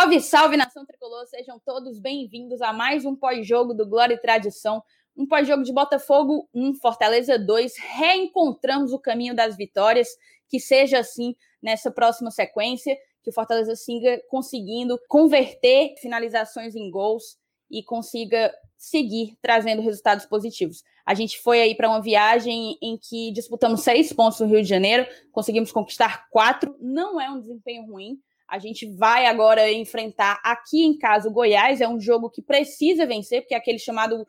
Salve, salve nação tricolor, sejam todos bem-vindos a mais um pós-jogo do Glória e Tradição, um pós-jogo de Botafogo 1, Fortaleza 2. Reencontramos o caminho das vitórias, que seja assim nessa próxima sequência, que o Fortaleza siga conseguindo converter finalizações em gols e consiga seguir trazendo resultados positivos. A gente foi aí para uma viagem em que disputamos seis pontos no Rio de Janeiro, conseguimos conquistar quatro, não é um desempenho ruim a gente vai agora enfrentar aqui em casa o Goiás. É um jogo que precisa vencer, porque é aquele chamado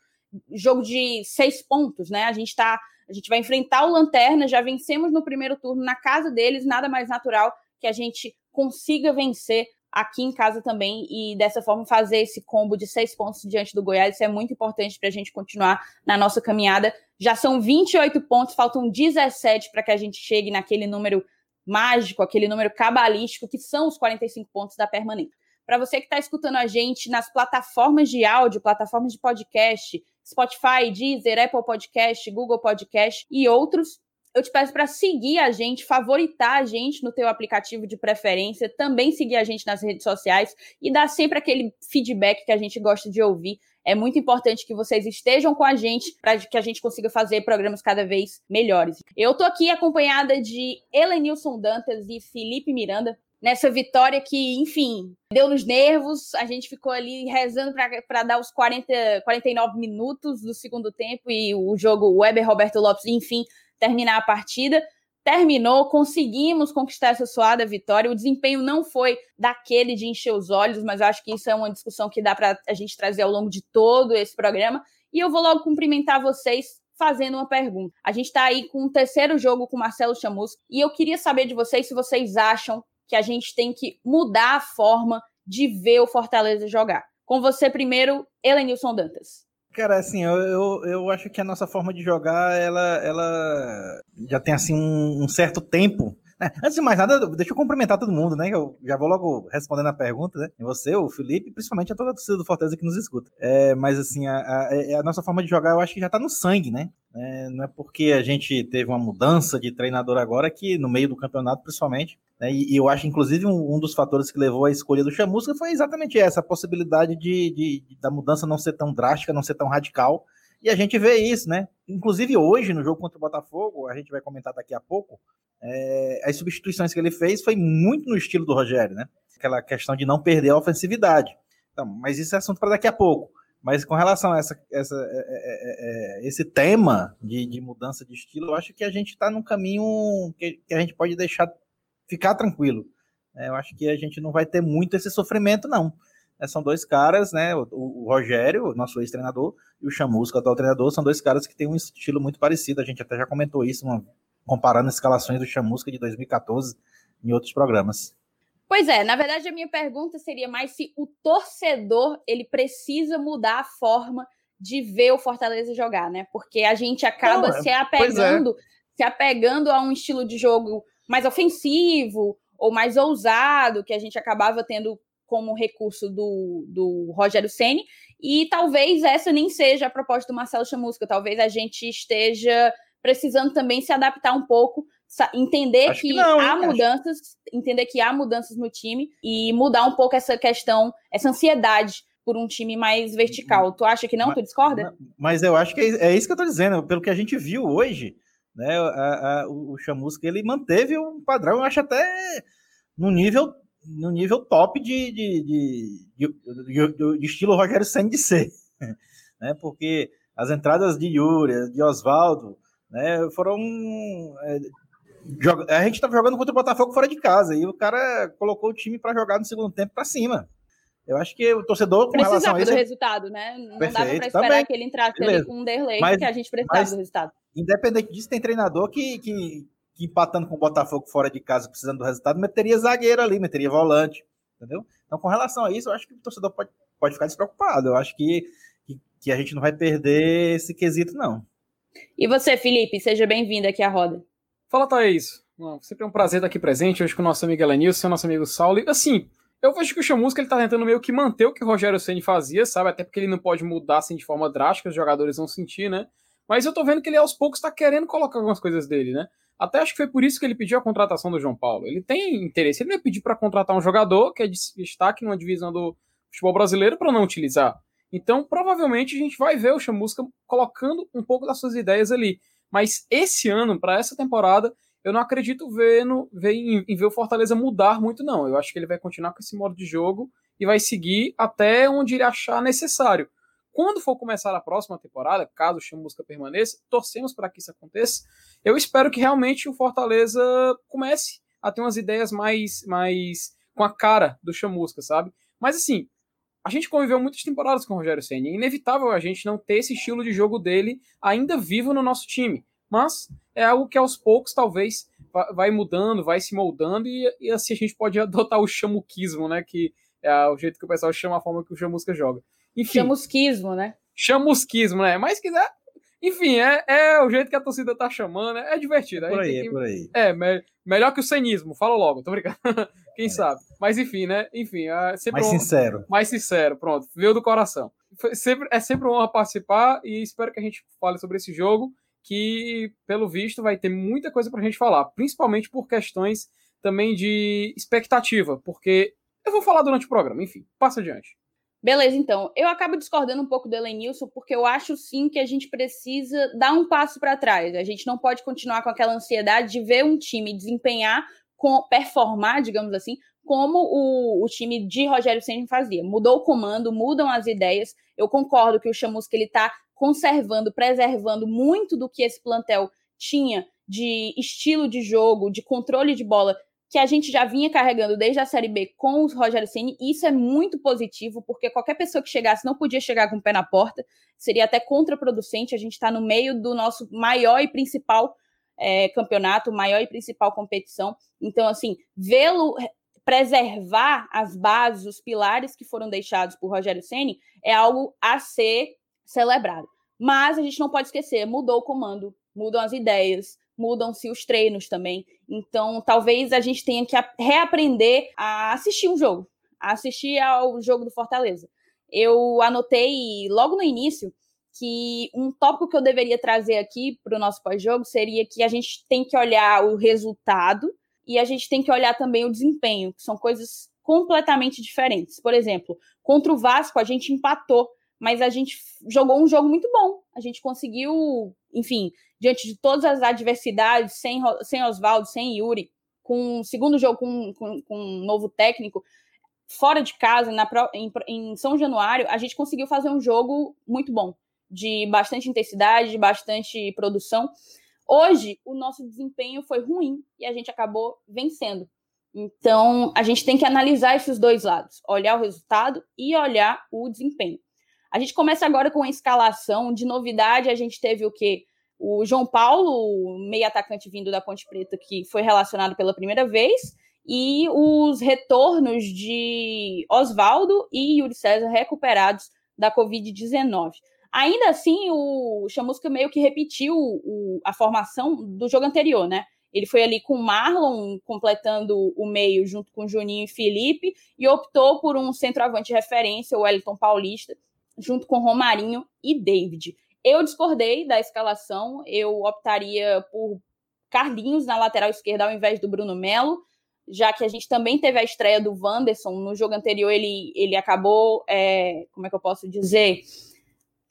jogo de seis pontos, né? A gente tá, a gente vai enfrentar o Lanterna, já vencemos no primeiro turno na casa deles, nada mais natural que a gente consiga vencer aqui em casa também e dessa forma fazer esse combo de seis pontos diante do Goiás. Isso é muito importante para a gente continuar na nossa caminhada. Já são 28 pontos, faltam 17 para que a gente chegue naquele número mágico, aquele número cabalístico, que são os 45 pontos da permanente. Para você que está escutando a gente nas plataformas de áudio, plataformas de podcast, Spotify, Deezer, Apple Podcast, Google Podcast e outros, eu te peço para seguir a gente, favoritar a gente no teu aplicativo de preferência, também seguir a gente nas redes sociais e dar sempre aquele feedback que a gente gosta de ouvir é muito importante que vocês estejam com a gente para que a gente consiga fazer programas cada vez melhores. Eu tô aqui acompanhada de Helenilson Dantas e Felipe Miranda nessa vitória que, enfim, deu nos nervos. A gente ficou ali rezando para dar os 40, 49 minutos do segundo tempo e o jogo Weber Roberto Lopes, enfim, terminar a partida terminou, conseguimos conquistar essa suada vitória. O desempenho não foi daquele de encher os olhos, mas eu acho que isso é uma discussão que dá para a gente trazer ao longo de todo esse programa. E eu vou logo cumprimentar vocês fazendo uma pergunta. A gente está aí com o terceiro jogo com Marcelo Chamusca e eu queria saber de vocês se vocês acham que a gente tem que mudar a forma de ver o Fortaleza jogar. Com você primeiro, Elenilson Dantas. Cara, assim, eu, eu, eu, acho que a nossa forma de jogar, ela, ela já tem, assim, um, um certo tempo. É, antes de mais nada, deixa eu cumprimentar todo mundo, né? Eu já vou logo respondendo a pergunta, né? Você, o Felipe, principalmente a toda a torcida do Fortaleza que nos escuta. É, mas, assim, a, a, é, a, nossa forma de jogar, eu acho que já tá no sangue, né? É, não é porque a gente teve uma mudança de treinador agora que, no meio do campeonato, principalmente, né, e, e, eu acho, inclusive, um, um, dos fatores que levou à escolha do Chamusca foi exatamente essa, a possibilidade de, de, de, da mudança não ser tão drástica, não ser tão radical, e a gente vê isso, né? Inclusive hoje, no jogo contra o Botafogo, a gente vai comentar daqui a pouco, é, as substituições que ele fez foi muito no estilo do Rogério, né? Aquela questão de não perder a ofensividade. Então, mas isso é assunto para daqui a pouco. Mas com relação a essa, essa, é, é, é, esse tema de, de, mudança de estilo, eu acho que a gente está num caminho que, que, a gente pode deixar ficar tranquilo. eu acho que a gente não vai ter muito esse sofrimento, não. São dois caras, né? O, o Rogério, nosso ex-treinador, e o Chamusca, atual treinador, são dois caras que têm um estilo muito parecido. A gente até já comentou isso, uma, comparando as escalações do Chamusca de 2014 em outros programas. Pois é, na verdade a minha pergunta seria mais se o torcedor ele precisa mudar a forma de ver o Fortaleza jogar, né? Porque a gente acaba Não, é, se é. apegando, é. se apegando a um estilo de jogo mais ofensivo ou mais ousado que a gente acabava tendo como recurso do, do Rogério Ceni e talvez essa nem seja a proposta do Marcelo Chamusca, talvez a gente esteja precisando também se adaptar um pouco entender que, que não, há mudanças, acho. entender que há mudanças no time e mudar um pouco essa questão, essa ansiedade por um time mais vertical. Tu acha que não? Mas, tu discorda? Mas eu acho que é, é isso que eu tô dizendo. Pelo que a gente viu hoje, né, a, a, o Chamusca ele manteve um padrão, eu acho até no nível no nível top de, de, de, de, estilo Rogério Senna de ser, né? Porque as entradas de Yuri, de Oswaldo, né, foram é, a gente estava jogando contra o Botafogo fora de casa e o cara colocou o time para jogar no segundo tempo para cima. Eu acho que o torcedor com precisava relação a isso. do resultado, né? Não Perfeito, dava para esperar também. que ele entrasse ali com um delay, mas, porque a gente precisava mas, do resultado. Independente disso, tem treinador que, que, que, empatando com o Botafogo fora de casa, precisando do resultado, meteria zagueiro ali, meteria volante, entendeu? Então, com relação a isso, eu acho que o torcedor pode, pode ficar despreocupado. Eu acho que, que, que a gente não vai perder esse quesito, não. E você, Felipe, seja bem-vindo aqui à roda. Fala, Thaís. Sempre é um prazer estar aqui presente hoje com o nosso amigo Elenilson, nosso amigo Saulo. E, assim, eu vejo que o Chamusca ele tá tentando meio que manter o que o Rogério Ceni fazia, sabe? Até porque ele não pode mudar assim de forma drástica, os jogadores vão sentir, né? Mas eu tô vendo que ele aos poucos tá querendo colocar algumas coisas dele, né? Até acho que foi por isso que ele pediu a contratação do João Paulo. Ele tem interesse. Ele não ia pedir para contratar um jogador que é de destaque numa divisão do futebol brasileiro para não utilizar. Então, provavelmente, a gente vai ver o Chamusca colocando um pouco das suas ideias ali. Mas esse ano, para essa temporada, eu não acredito ver em, em, ver o Fortaleza mudar muito, não. Eu acho que ele vai continuar com esse modo de jogo e vai seguir até onde ele achar necessário. Quando for começar a próxima temporada, caso o Chamusca permaneça, torcemos para que isso aconteça. Eu espero que realmente o Fortaleza comece a ter umas ideias mais, mais com a cara do Chamusca, sabe? Mas assim, a gente conviveu muitas temporadas com o Rogério Senna. É inevitável a gente não ter esse estilo de jogo dele ainda vivo no nosso time. Mas é algo que aos poucos talvez vai mudando, vai se moldando e, e assim a gente pode adotar o chamuquismo, né? Que é o jeito que o pessoal chama a forma que o chamusca joga. Enfim, chamusquismo, né? Chamusquismo, né? Mas quiser. Enfim, é, é o jeito que a torcida tá chamando, é, é divertido. É por aí, é por aí. É, me, melhor que o cenismo, fala logo, tô brincando. Quem é. sabe? Mas enfim, né? Enfim, é sempre mais um, sincero. Mais sincero, pronto. Veio do coração. Foi sempre, é sempre uma honra participar e espero que a gente fale sobre esse jogo, que, pelo visto, vai ter muita coisa pra gente falar, principalmente por questões também de expectativa, porque eu vou falar durante o programa, enfim, passa adiante. Beleza, então. Eu acabo discordando um pouco do Elenilson, porque eu acho sim que a gente precisa dar um passo para trás. A gente não pode continuar com aquela ansiedade de ver um time desempenhar, com, performar, digamos assim, como o, o time de Rogério Senna fazia. Mudou o comando, mudam as ideias. Eu concordo que o Chamusca ele está conservando, preservando muito do que esse plantel tinha de estilo de jogo, de controle de bola que a gente já vinha carregando desde a Série B com o Rogério Ceni. Isso é muito positivo, porque qualquer pessoa que chegasse não podia chegar com o pé na porta, seria até contraproducente. A gente está no meio do nosso maior e principal é, campeonato, maior e principal competição. Então, assim, vê-lo preservar as bases, os pilares que foram deixados por Rogério Ceni é algo a ser celebrado. Mas a gente não pode esquecer, mudou o comando, mudam as ideias, mudam-se os treinos também. Então, talvez a gente tenha que reaprender a assistir um jogo, a assistir ao jogo do Fortaleza. Eu anotei logo no início que um tópico que eu deveria trazer aqui para o nosso pós-jogo seria que a gente tem que olhar o resultado e a gente tem que olhar também o desempenho, que são coisas completamente diferentes. Por exemplo, contra o Vasco a gente empatou, mas a gente jogou um jogo muito bom. A gente conseguiu, enfim, diante de todas as adversidades, sem, sem Oswaldo, sem Yuri, com um segundo jogo com, com, com, um novo técnico, fora de casa, na, em, em São Januário, a gente conseguiu fazer um jogo muito bom, de bastante intensidade, de bastante produção. Hoje, o nosso desempenho foi ruim e a gente acabou vencendo. Então, a gente tem que analisar esses dois lados, olhar o resultado e olhar o desempenho. A gente começa agora com a escalação. De novidade, a gente teve o quê? O João Paulo, meio atacante vindo da Ponte Preta, que foi relacionado pela primeira vez, e os retornos de Oswaldo e Yuri César recuperados da Covid-19. Ainda assim, o Chamusca meio que repetiu o, a formação do jogo anterior, né? Ele foi ali com o Marlon, completando o meio junto com Juninho e Felipe, e optou por um centroavante de referência, o Wellington Paulista, junto com Romarinho e David. Eu discordei da escalação, eu optaria por Carlinhos na lateral esquerda ao invés do Bruno Melo, já que a gente também teve a estreia do Wanderson. No jogo anterior, ele, ele acabou, é, como é que eu posso dizer?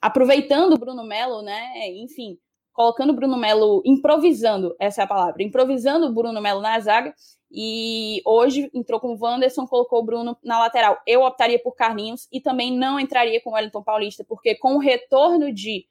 Aproveitando o Bruno Melo, né? Enfim, colocando o Bruno Melo, improvisando, essa é a palavra, improvisando o Bruno Melo na zaga. E hoje entrou com o Wanderson, colocou o Bruno na lateral. Eu optaria por Carlinhos e também não entraria com o Wellington Paulista, porque com o retorno de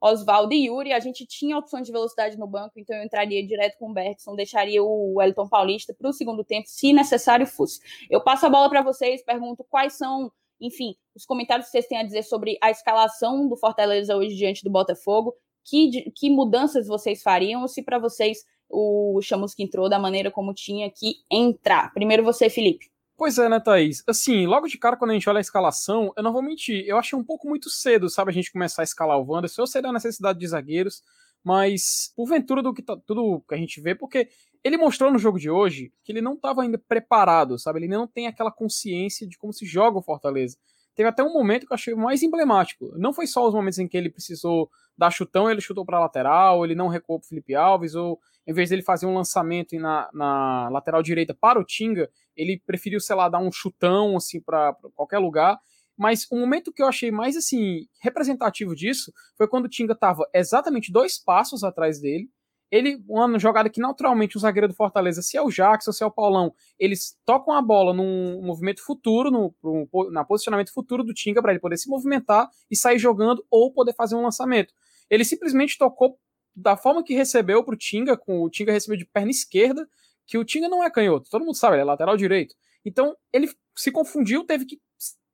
Oswaldo e Yuri, a gente tinha opções de velocidade no banco, então eu entraria direto com o Bergson, deixaria o Wellington Paulista para o segundo tempo, se necessário fosse. Eu passo a bola para vocês, pergunto quais são, enfim, os comentários que vocês têm a dizer sobre a escalação do Fortaleza hoje diante do Botafogo, que, que mudanças vocês fariam, se para vocês o Chamusca entrou da maneira como tinha que entrar. Primeiro você, Felipe. Pois é, né, Thaís? Assim, logo de cara, quando a gente olha a escalação, eu não vou mentir, eu achei um pouco muito cedo, sabe, a gente começar a escalar o Wanderson. Eu sei da necessidade de zagueiros, mas porventura do que tá, tudo que a gente vê, porque ele mostrou no jogo de hoje que ele não estava ainda preparado, sabe? Ele não tem aquela consciência de como se joga o Fortaleza. Teve até um momento que eu achei mais emblemático. Não foi só os momentos em que ele precisou dar chutão, ele chutou para lateral, ele não recuou pro Felipe Alves, ou em vez dele fazer um lançamento na, na lateral direita para o Tinga, ele preferiu, sei lá, dar um chutão assim para qualquer lugar. Mas o momento que eu achei mais assim representativo disso foi quando o Tinga estava exatamente dois passos atrás dele. Ele, uma jogada que naturalmente o zagueiro do Fortaleza, se é o Jackson, se é o Paulão, eles tocam a bola num movimento futuro, no, no na posicionamento futuro do Tinga para ele poder se movimentar e sair jogando ou poder fazer um lançamento. Ele simplesmente tocou da forma que recebeu para o Tinga, com o Tinga recebeu de perna esquerda, que o Tinga não é canhoto, todo mundo sabe, ele é lateral direito. Então ele se confundiu, teve que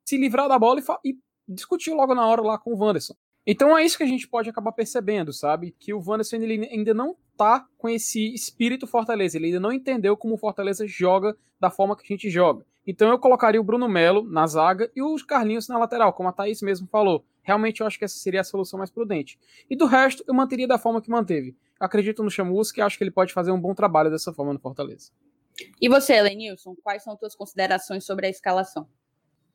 se livrar da bola e, e discutiu logo na hora lá com o Wanderson. Então é isso que a gente pode acabar percebendo, sabe? Que o Wanderson ele ainda não tá com esse espírito Fortaleza, ele ainda não entendeu como o Fortaleza joga da forma que a gente joga. Então eu colocaria o Bruno Melo na zaga e os Carlinhos na lateral, como a Thaís mesmo falou. Realmente eu acho que essa seria a solução mais prudente. E do resto, eu manteria da forma que manteve. Acredito no Chamusca e acho que ele pode fazer um bom trabalho dessa forma no Fortaleza. E você, Lenilson, quais são suas considerações sobre a escalação?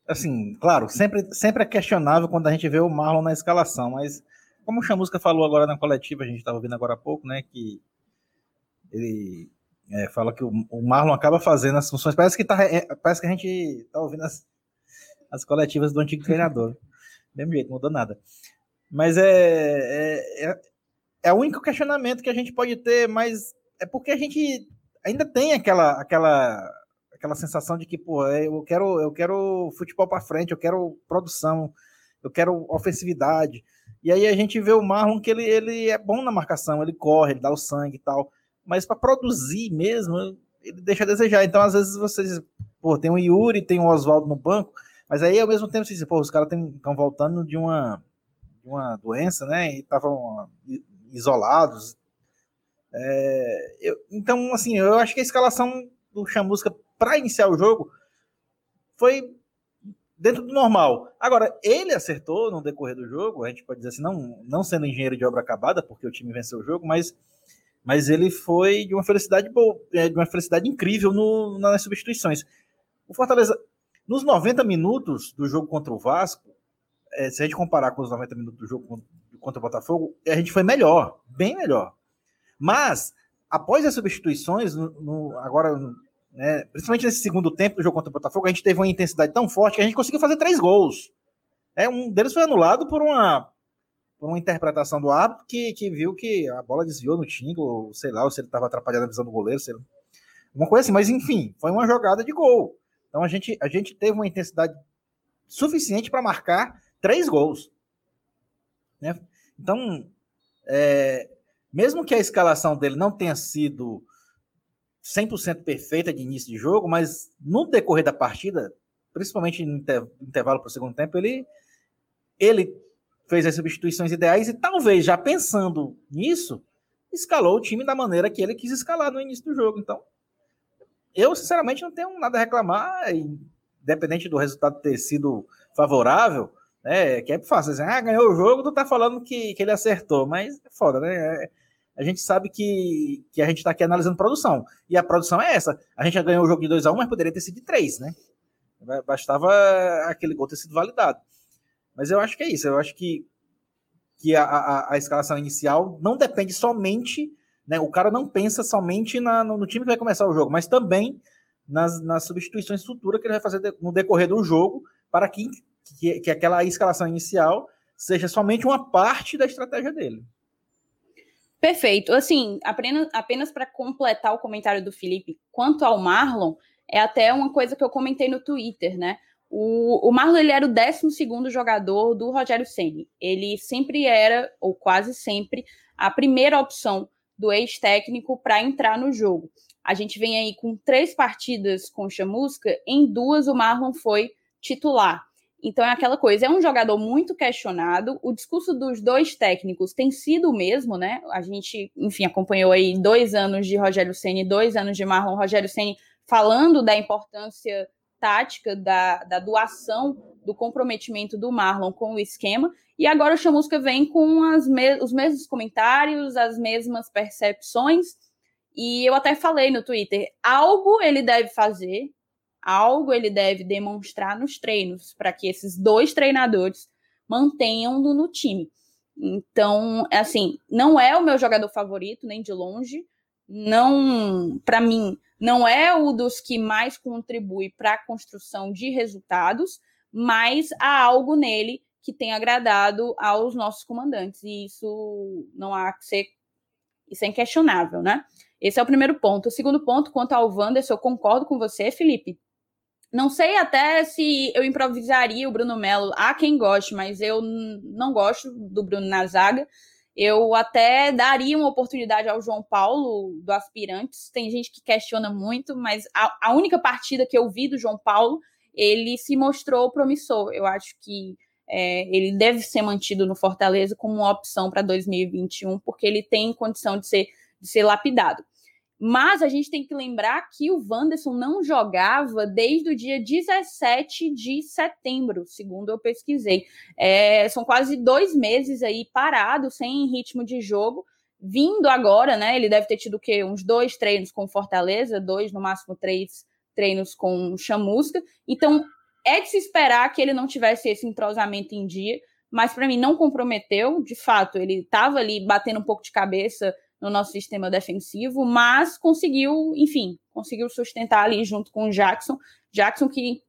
Assim, claro, sempre, sempre é questionável quando a gente vê o Marlon na escalação, mas como o Chamusca falou agora na coletiva, a gente estava ouvindo agora há pouco, né, que ele é, fala que o, o, Marlon acaba fazendo as funções, parece que, tá, é, parece que a gente está ouvindo as, as coletivas do antigo treinador. Mesmo jeito, mudou nada. Mas é, é, é, é, o único questionamento que a gente pode ter, mas é porque a gente ainda tem aquela, aquela, aquela sensação de que, pô, é, eu quero, eu quero futebol para frente, eu quero produção, eu quero ofensividade. E aí a gente vê o Marlon que ele, ele é bom na marcação, ele corre, ele dá o sangue e tal. Mas para produzir mesmo, ele deixa a desejar. Então, às vezes, vocês, pô, tem o Yuri, tem o Oswaldo no banco, mas aí, ao mesmo tempo, você diz, pô, os caras estão voltando de uma, de uma doença, né? E estavam isolados. É, eu, então, assim, eu acho que a escalação do Chamusca para iniciar o jogo foi dentro do normal. Agora, ele acertou no decorrer do jogo, a gente pode dizer assim, não, não sendo engenheiro de obra acabada, porque o time venceu o jogo, mas, mas ele foi de uma felicidade boa, é, de uma felicidade incrível no, nas substituições. O Fortaleza nos 90 minutos do jogo contra o Vasco, é, se a gente comparar com os 90 minutos do jogo contra o Botafogo, a gente foi melhor, bem melhor. Mas, após as substituições, no, no, agora, né, principalmente nesse segundo tempo do jogo contra o Botafogo, a gente teve uma intensidade tão forte que a gente conseguiu fazer três gols. É, um deles foi anulado por uma, por uma interpretação do árbitro que, que viu que a bola desviou no Tingo, ou sei lá, ou se ele estava atrapalhando a visão do goleiro, sei lá. Uma coisa assim, mas enfim, foi uma jogada de gol. Então a gente, a gente teve uma intensidade suficiente para marcar três gols. Né? Então, é, mesmo que a escalação dele não tenha sido 100% perfeita de início de jogo, mas no decorrer da partida, principalmente no intervalo para o segundo tempo, ele, ele fez as substituições ideais e talvez já pensando nisso, escalou o time da maneira que ele quis escalar no início do jogo. Então, eu, sinceramente, não tenho nada a reclamar, independente do resultado ter sido favorável, né? Que é fácil dizer, ah, ganhou o jogo, tu tá falando que, que ele acertou, mas é foda, né? É, a gente sabe que, que a gente tá aqui analisando produção. E a produção é essa. A gente já ganhou o jogo de 2x1, mas poderia ter sido de 3, né? Bastava aquele gol ter sido validado. Mas eu acho que é isso. Eu acho que, que a, a, a escalação inicial não depende somente né? O cara não pensa somente na, no, no, time que vai começar o jogo, mas também nas, nas substituições futuras que ele vai fazer de, no decorrer do jogo para que, que, que aquela escalação inicial seja somente uma parte da estratégia dele. Perfeito. Assim, apenas, para completar o comentário do Felipe, quanto ao Marlon, é até uma coisa que eu comentei no Twitter, né? O, o Marlon ele era o 12 jogador do Rogério Ceni. Ele sempre era, ou quase sempre, a primeira opção do ex-técnico para entrar no jogo. A gente vem aí com três partidas com Chamusca, em duas o Marlon foi titular. Então é aquela coisa, é um jogador muito questionado. O discurso dos dois técnicos tem sido o mesmo, né? A gente, enfim, acompanhou aí dois anos de Rogério Ceni, dois anos de Marlon Rogério Ceni falando da importância tática da, da doação do comprometimento do Marlon com o esquema. E agora o Chamusca vem com me os mesmos comentários, as mesmas percepções. E eu até falei no Twitter: algo ele deve fazer, algo ele deve demonstrar nos treinos, para que esses dois treinadores mantenham-no no time. Então, assim, não é o meu jogador favorito, nem de longe, não, para mim, não é o dos que mais contribui para a construção de resultados, mas há algo nele que tem agradado aos nossos comandantes, e isso não há que ser, isso é inquestionável, né? Esse é o primeiro ponto. O segundo ponto, quanto ao Wanderson, eu concordo com você, Felipe. Não sei até se eu improvisaria o Bruno Melo. Há quem goste, mas eu não gosto do Bruno na zaga. Eu até daria uma oportunidade ao João Paulo do Aspirantes. Tem gente que questiona muito, mas a, a única partida que eu vi do João Paulo, ele se mostrou promissor. Eu acho que é, ele deve ser mantido no Fortaleza como uma opção para 2021, porque ele tem condição de ser, de ser lapidado. Mas a gente tem que lembrar que o Wanderson não jogava desde o dia 17 de setembro, segundo eu pesquisei. É, são quase dois meses aí parado, sem ritmo de jogo. Vindo agora, né? Ele deve ter tido o quê? Uns dois treinos com Fortaleza, dois, no máximo três treinos com Chamusca. Então, é de se esperar que ele não tivesse esse entrosamento em dia, mas para mim não comprometeu. De fato, ele estava ali batendo um pouco de cabeça no nosso sistema defensivo, mas conseguiu, enfim, conseguiu sustentar ali junto com o Jackson. Jackson que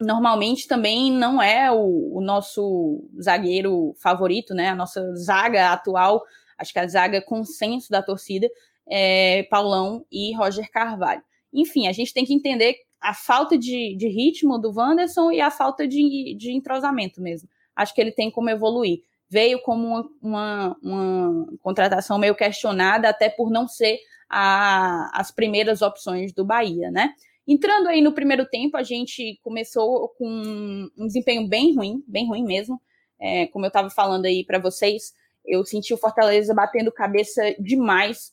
normalmente também não é o, o, nosso zagueiro favorito, né? A nossa zaga atual, acho que a zaga consenso da torcida é Paulão e Roger Carvalho. Enfim, a gente tem que entender a falta de, de ritmo do Wanderson e a falta de, de entrosamento mesmo. Acho que ele tem como evoluir veio como uma, uma, uma contratação meio questionada, até por não ser a, as primeiras opções do Bahia, né? Entrando aí no primeiro tempo, a gente começou com um desempenho bem ruim, bem ruim mesmo. É, como eu estava falando aí para vocês, eu senti o Fortaleza batendo cabeça demais,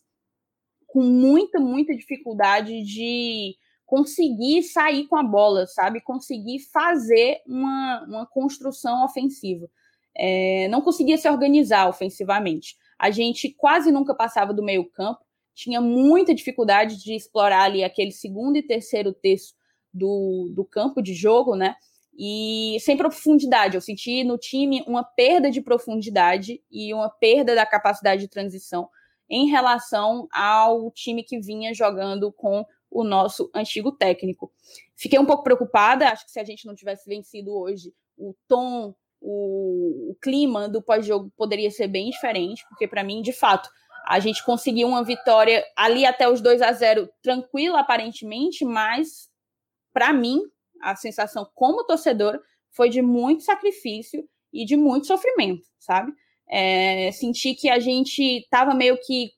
com muita, muita dificuldade de conseguir sair com a bola, sabe? Conseguir fazer uma, uma construção ofensiva é, não conseguia se organizar ofensivamente. A gente quase nunca passava do meio campo, tinha muita dificuldade de explorar ali aquele segundo e terceiro terço do, do campo de jogo, né? E sem profundidade. Eu senti no time uma perda de profundidade e uma perda da capacidade de transição em relação ao time que vinha jogando com o nosso antigo técnico. Fiquei um pouco preocupada, acho que se a gente não tivesse vencido hoje, o tom o, o clima do pós-jogo poderia ser bem diferente, porque para mim, de fato, a gente conseguiu uma vitória ali até os 2 a 0 tranquila aparentemente, mas para mim, a sensação como torcedor foi de muito sacrifício e de muito sofrimento, sabe? É, senti que a gente estava meio que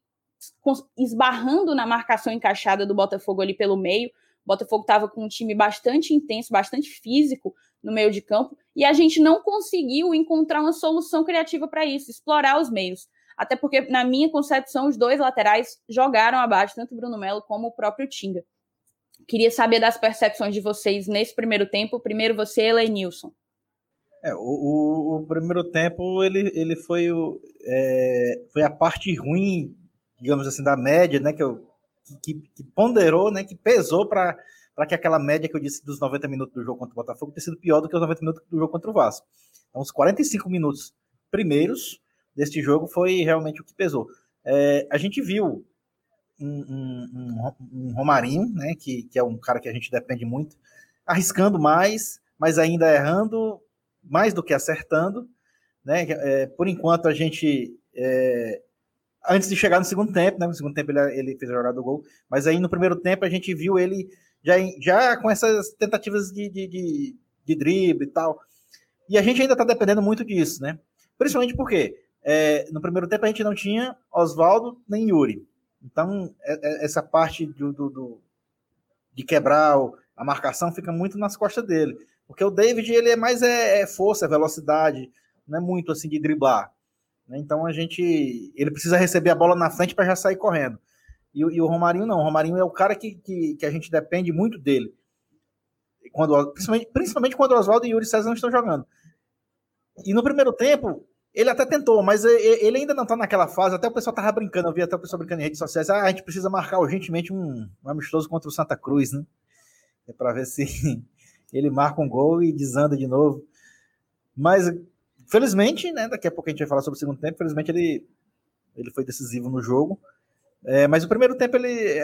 esbarrando na marcação encaixada do Botafogo ali pelo meio. O Botafogo estava com um time bastante intenso, bastante físico, no meio de campo, e a gente não conseguiu encontrar uma solução criativa para isso, explorar os meios. Até porque, na minha concepção, os dois laterais jogaram abaixo, tanto o Bruno Melo como o próprio Tinga. Queria saber das percepções de vocês nesse primeiro tempo. Primeiro você, Elenilson. É, o, o, o, primeiro tempo ele, ele foi, o, é, foi a parte ruim, digamos assim, da média, né? Que, eu, que, que ponderou, né? Que pesou para que aquela média que eu disse dos 90 minutos do jogo contra o Botafogo tenha sido pior do que os 90 minutos do jogo contra o Vasco. Então, os 45 minutos primeiros deste jogo foi realmente o que pesou. É, a gente viu um, um, um, Romarinho, né, que, que é um cara que a gente depende muito, arriscando mais, mas ainda errando mais do que acertando. Né? É, por enquanto, a gente. É, antes de chegar no segundo tempo, né? No segundo tempo ele, ele fez a jogada do gol, mas aí no primeiro tempo a gente viu ele já, já com essas tentativas de, de, de, de drible e tal. E a gente ainda está dependendo muito disso, né? Principalmente porque é, no primeiro tempo a gente não tinha Oswaldo nem Yuri. Então, é, é, essa parte do, do, do, de quebrar a marcação fica muito nas costas dele. Porque o David, ele é mais é, é força, é velocidade, não é muito assim de driblar. Né? Então, a gente... Ele precisa receber a bola na frente para já sair correndo. E, e, o Romarinho não. O Romarinho é o cara que, que, que a gente depende muito dele. Quando, principalmente, principalmente quando o Oswaldo e o Yuri César não estão jogando. E no primeiro tempo, ele até tentou, mas ele ainda não está naquela fase. Até o pessoal tava brincando, eu vi até o pessoal brincando em redes sociais. Ah, a gente precisa marcar urgentemente um, um amistoso contra o Santa Cruz, né? É para ver se ele marca um gol e desanda de novo. Mas, felizmente, né? Daqui a pouco a gente vai falar sobre o segundo tempo. Felizmente, ele, ele foi decisivo no jogo. É, mas o primeiro tempo, ele,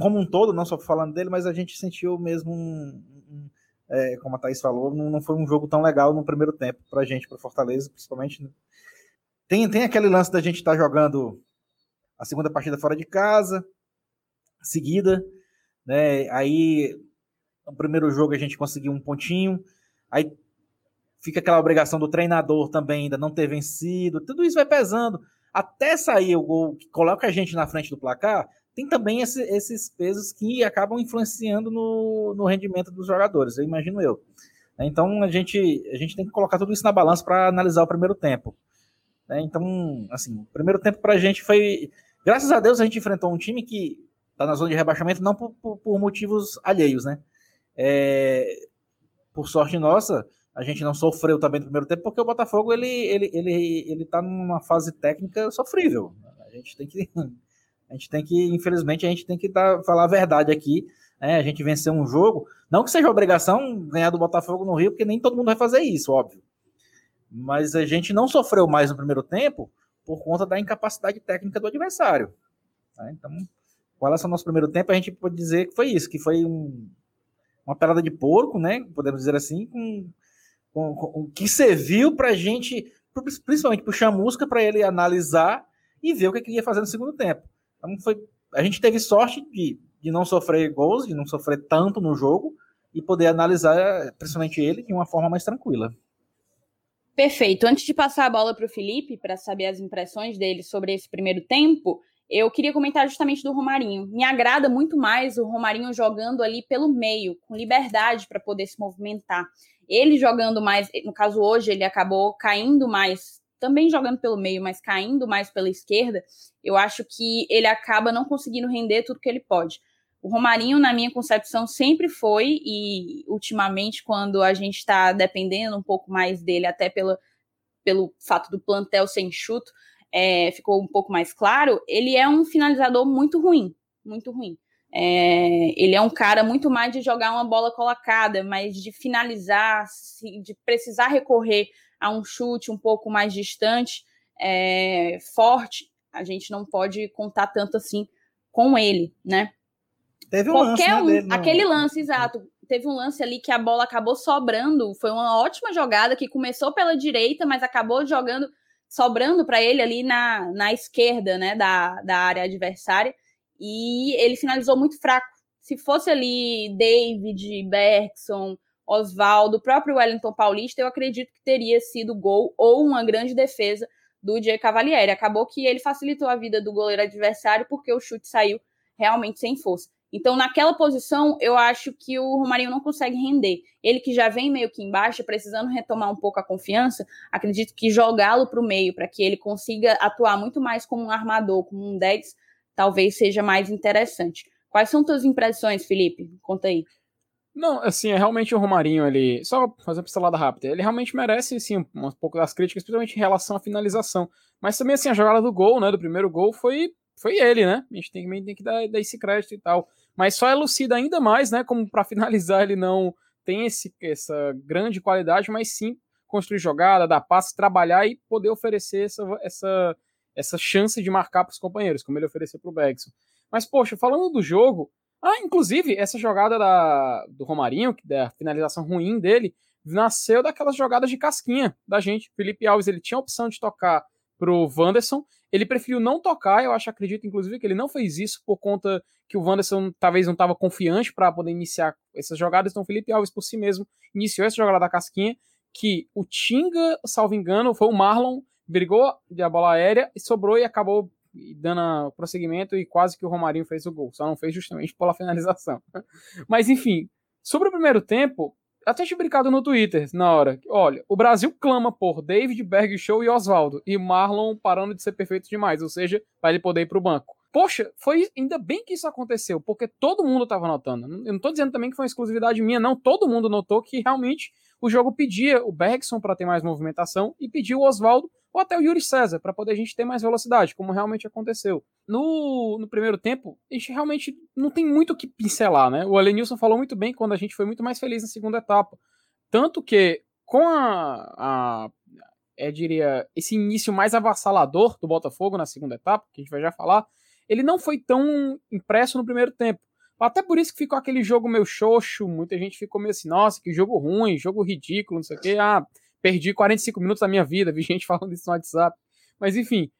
como um todo, não só falando dele, mas a gente sentiu mesmo um, um é, como a Thaís falou, não, não, foi um jogo tão legal no primeiro tempo pra gente, pro Fortaleza, principalmente. Né? Tem, tem aquele lance da gente estar tá jogando a segunda partida fora de casa, seguida, né? Aí no primeiro jogo a gente conseguiu um pontinho, aí fica aquela obrigação do treinador também ainda não ter vencido, tudo isso vai pesando até sair o gol que coloca a gente na frente do placar, tem também esse, esses pesos que acabam influenciando no, no, rendimento dos jogadores, eu imagino eu. Então a gente, a gente tem que colocar tudo isso na balança para analisar o primeiro tempo. Né? Então, assim, o primeiro tempo para a gente foi. Graças a Deus a gente enfrentou um time que está na zona de rebaixamento não por, por, por motivos alheios, né? É, por sorte nossa, a gente não sofreu também no primeiro tempo, porque o Botafogo ele, ele, ele, ele tá numa fase técnica sofrível. A gente tem que, a gente tem que, infelizmente, a gente tem que dar, falar a verdade aqui. Né? A gente venceu um jogo, não que seja obrigação ganhar do Botafogo no Rio, porque nem todo mundo vai fazer isso, óbvio. Mas a gente não sofreu mais no primeiro tempo por conta da incapacidade técnica do adversário. Tá? Então, com relação ao nosso primeiro tempo, a gente pode dizer que foi isso, que foi um, uma pelada de porco, né? Podemos dizer assim, com o que serviu para a gente, principalmente puxar a música para ele analisar e ver o que, ele ia fazer no segundo tempo. Então foi, a gente teve sorte de, de não sofrer gols, de não sofrer tanto no jogo e poder analisar, principalmente ele, de uma forma mais tranquila. Perfeito. Antes de passar a bola para o Felipe, para saber as impressões dele sobre esse primeiro tempo, eu queria comentar justamente do Romarinho. Me agrada muito mais o Romarinho jogando ali pelo meio, com liberdade para poder se movimentar. Ele jogando mais, no caso hoje, ele acabou caindo mais, também jogando pelo meio, mas caindo mais pela esquerda. Eu acho que ele acaba não conseguindo render tudo que ele pode. O Romarinho, na minha concepção, sempre foi, e ultimamente, quando a gente está dependendo um pouco mais dele, até pela, pelo fato do plantel sem chuto, é, ficou um pouco mais claro, ele é um finalizador muito ruim, muito ruim. É, ele é um cara muito mais de jogar uma bola colocada, mas de finalizar, de precisar recorrer a um chute um pouco mais distante, é, forte, a gente não pode contar tanto assim com ele, né? Teve um Qualquer lance, né, um, aquele lance, exato. Teve um lance ali que a bola acabou sobrando, foi uma ótima jogada que começou pela direita, mas acabou jogando, sobrando para ele ali na, na esquerda, né, da, da área adversária e ele finalizou muito fraco. Se fosse ali David, Bergson, Oswaldo, o próprio Wellington Paulista, eu acredito que teria sido gol ou uma grande defesa do Diego Cavalieri. Acabou que ele facilitou a vida do goleiro adversário porque o chute saiu realmente sem força. Então, naquela posição, eu acho que o Romarinho não consegue render. Ele que já vem meio que embaixo, precisando retomar um pouco a confiança, acredito que jogá-lo para o meio, para que ele consiga atuar muito mais como um armador, como um 10, talvez seja mais interessante. Quais são tuas impressões, Felipe? Conta aí. Não, assim, é realmente o Romarinho, ele. Só fazer uma pincelada rápida. Ele realmente merece, sim, um, um pouco das críticas, principalmente em relação à finalização. Mas também, assim, a jogada do gol, né? Do primeiro gol foi, foi ele, né? A gente tem, tem que dar, dar esse crédito e tal. Mas só elucida ainda mais, né? Como para finalizar ele não tem esse, essa grande qualidade, mas sim construir jogada, dar passe, trabalhar e poder oferecer essa, essa essa chance de marcar para os companheiros, como ele ofereceu para o Bergson. Mas, poxa, falando do jogo, ah, inclusive, essa jogada da, do Romarinho, da finalização ruim dele, nasceu daquelas jogadas de casquinha da gente. Felipe Alves, ele tinha a opção de tocar pro Wanderson, ele preferiu não tocar, eu acho, acredito, inclusive, que ele não fez isso por conta que o Wanderson talvez não estava confiante para poder iniciar essas jogadas, então o Felipe Alves, por si mesmo, iniciou essa jogada da casquinha, que o Tinga, salvo engano, foi o Marlon, brigou de a bola aérea e sobrou e acabou dando prosseguimento e quase que o Romarinho fez o gol. Só não fez justamente pela finalização. Mas enfim, sobre o primeiro tempo, até tinha brincado no Twitter na hora. Olha, o Brasil clama por David, Berg Show e Oswaldo. E Marlon parando de ser perfeito demais, ou seja, para ele poder ir pro banco. Poxa, foi ainda bem que isso aconteceu, porque todo mundo estava notando. Eu não estou dizendo também que foi uma exclusividade minha, não. Todo mundo notou que realmente o jogo pedia o Bergson para ter mais movimentação e pediu o Oswaldo ou até o Yuri César, para poder a gente ter mais velocidade, como realmente aconteceu. No, no primeiro tempo, a gente realmente não tem muito o que pincelar, né? O Alenilson falou muito bem quando a gente foi muito mais feliz na segunda etapa. Tanto que, com a, a eu diria, esse início mais avassalador do Botafogo na segunda etapa, que a gente vai já falar, ele não foi tão impresso no primeiro tempo. Até por isso que ficou aquele jogo meio xoxo, muita gente ficou meio assim, nossa, que jogo ruim, jogo ridículo, não sei o quê. Ah, perdi 45 minutos da minha vida, vi gente falando isso no WhatsApp. Mas enfim,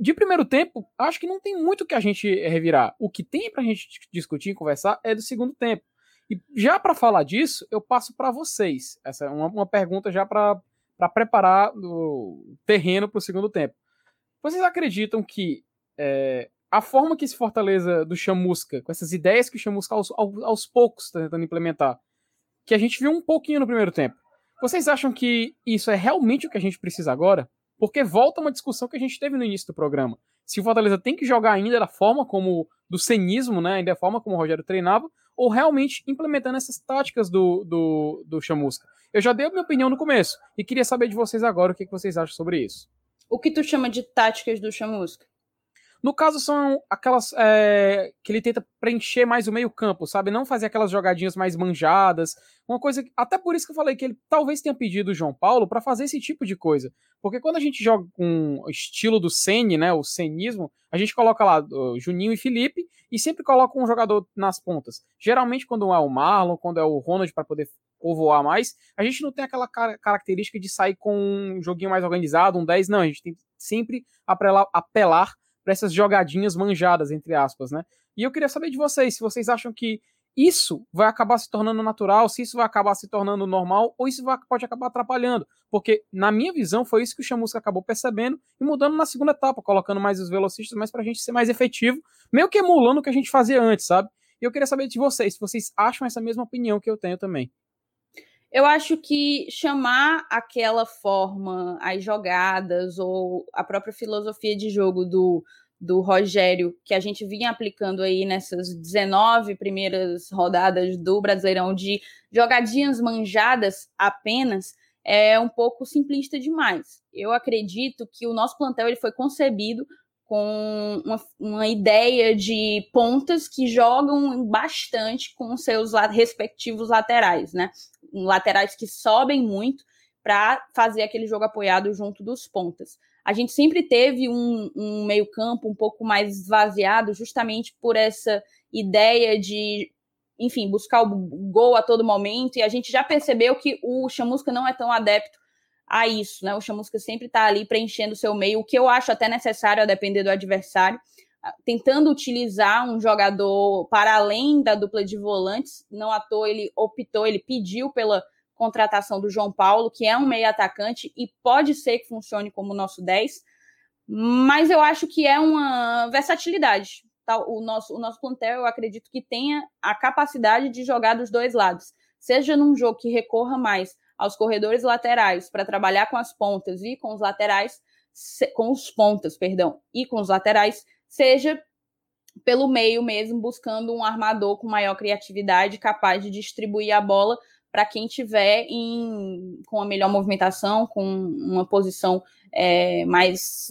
de primeiro tempo, acho que não tem muito que a gente revirar. O que tem pra gente discutir e conversar é do segundo tempo. E já para falar disso, eu passo para vocês. Essa é uma, uma pergunta já para preparar o terreno para o segundo tempo. Vocês acreditam que é, a forma que esse Fortaleza do Chamusca, com essas ideias que o Chamusca aos, aos poucos está tentando implementar, que a gente viu um pouquinho no primeiro tempo, vocês acham que isso é realmente o que a gente precisa agora? Porque volta uma discussão que a gente teve no início do programa. Se o Fortaleza tem que jogar ainda da forma como do cenismo, né, ainda da forma como o Rogério treinava, ou realmente implementando essas táticas do, do, do Chamusca. Eu já dei a minha opinião no começo e queria saber de vocês agora o que, que vocês acham sobre isso. O que tu chama de táticas do Chamusca? No caso, são aquelas é, que ele tenta preencher mais o meio-campo, sabe? Não fazer aquelas jogadinhas mais manjadas. Uma coisa. Até por isso que eu falei que ele talvez tenha pedido o João Paulo para fazer esse tipo de coisa. Porque quando a gente joga com o estilo do Sene, né? O cenismo, a gente coloca lá Juninho e Felipe e sempre coloca um jogador nas pontas. Geralmente, quando é o Marlon, quando é o Ronald para poder povoar mais, a gente não tem aquela característica de sair com um joguinho mais organizado, um 10, não. A gente tem sempre apelar, apelar para essas jogadinhas manjadas, entre aspas, né? E eu queria saber de vocês, se vocês acham que isso vai acabar se tornando natural, se isso vai acabar se tornando normal, ou isso vai, pode acabar atrapalhando. Porque, na minha visão, foi isso que o Chamusca acabou percebendo e mudando na segunda etapa, colocando mais os velocistas, mais pra gente ser mais efetivo, meio que emulando o que a gente fazia antes, sabe? E eu queria saber de vocês, se vocês acham essa mesma opinião que eu tenho também. Eu acho que chamar aquela forma, as jogadas ou a própria filosofia de jogo do, do Rogério, que a gente vinha aplicando aí nessas 19 primeiras rodadas do Brasileirão, de jogadinhas manjadas apenas, é um pouco simplista demais. Eu acredito que o nosso plantel ele foi concebido com uma, uma, ideia de pontas que jogam bastante com seus respectivos laterais, né? Laterais que sobem muito para fazer aquele jogo apoiado junto dos pontas. A gente sempre teve um, um meio-campo um pouco mais esvaziado, justamente por essa ideia de, enfim, buscar o gol a todo momento, e a gente já percebeu que o Chamusca não é tão adepto a isso, né? O Chamusca sempre está ali preenchendo o seu meio, o que eu acho até necessário a depender do adversário, tentando utilizar um jogador para além da dupla de volantes. Não à toa ele optou, ele pediu pela contratação do João Paulo, que é um meio atacante e pode ser que funcione como nosso 10, mas eu acho que é uma versatilidade. Tá? O, nosso, o nosso plantel, eu acredito que tenha a capacidade de jogar dos dois lados, seja num jogo que recorra mais aos corredores laterais para trabalhar com as pontas e com os laterais, com os pontas, perdão, e com os laterais, seja pelo meio mesmo, buscando um armador com maior criatividade, capaz de distribuir a bola para quem tiver em, com a melhor movimentação, com uma posição é, mais,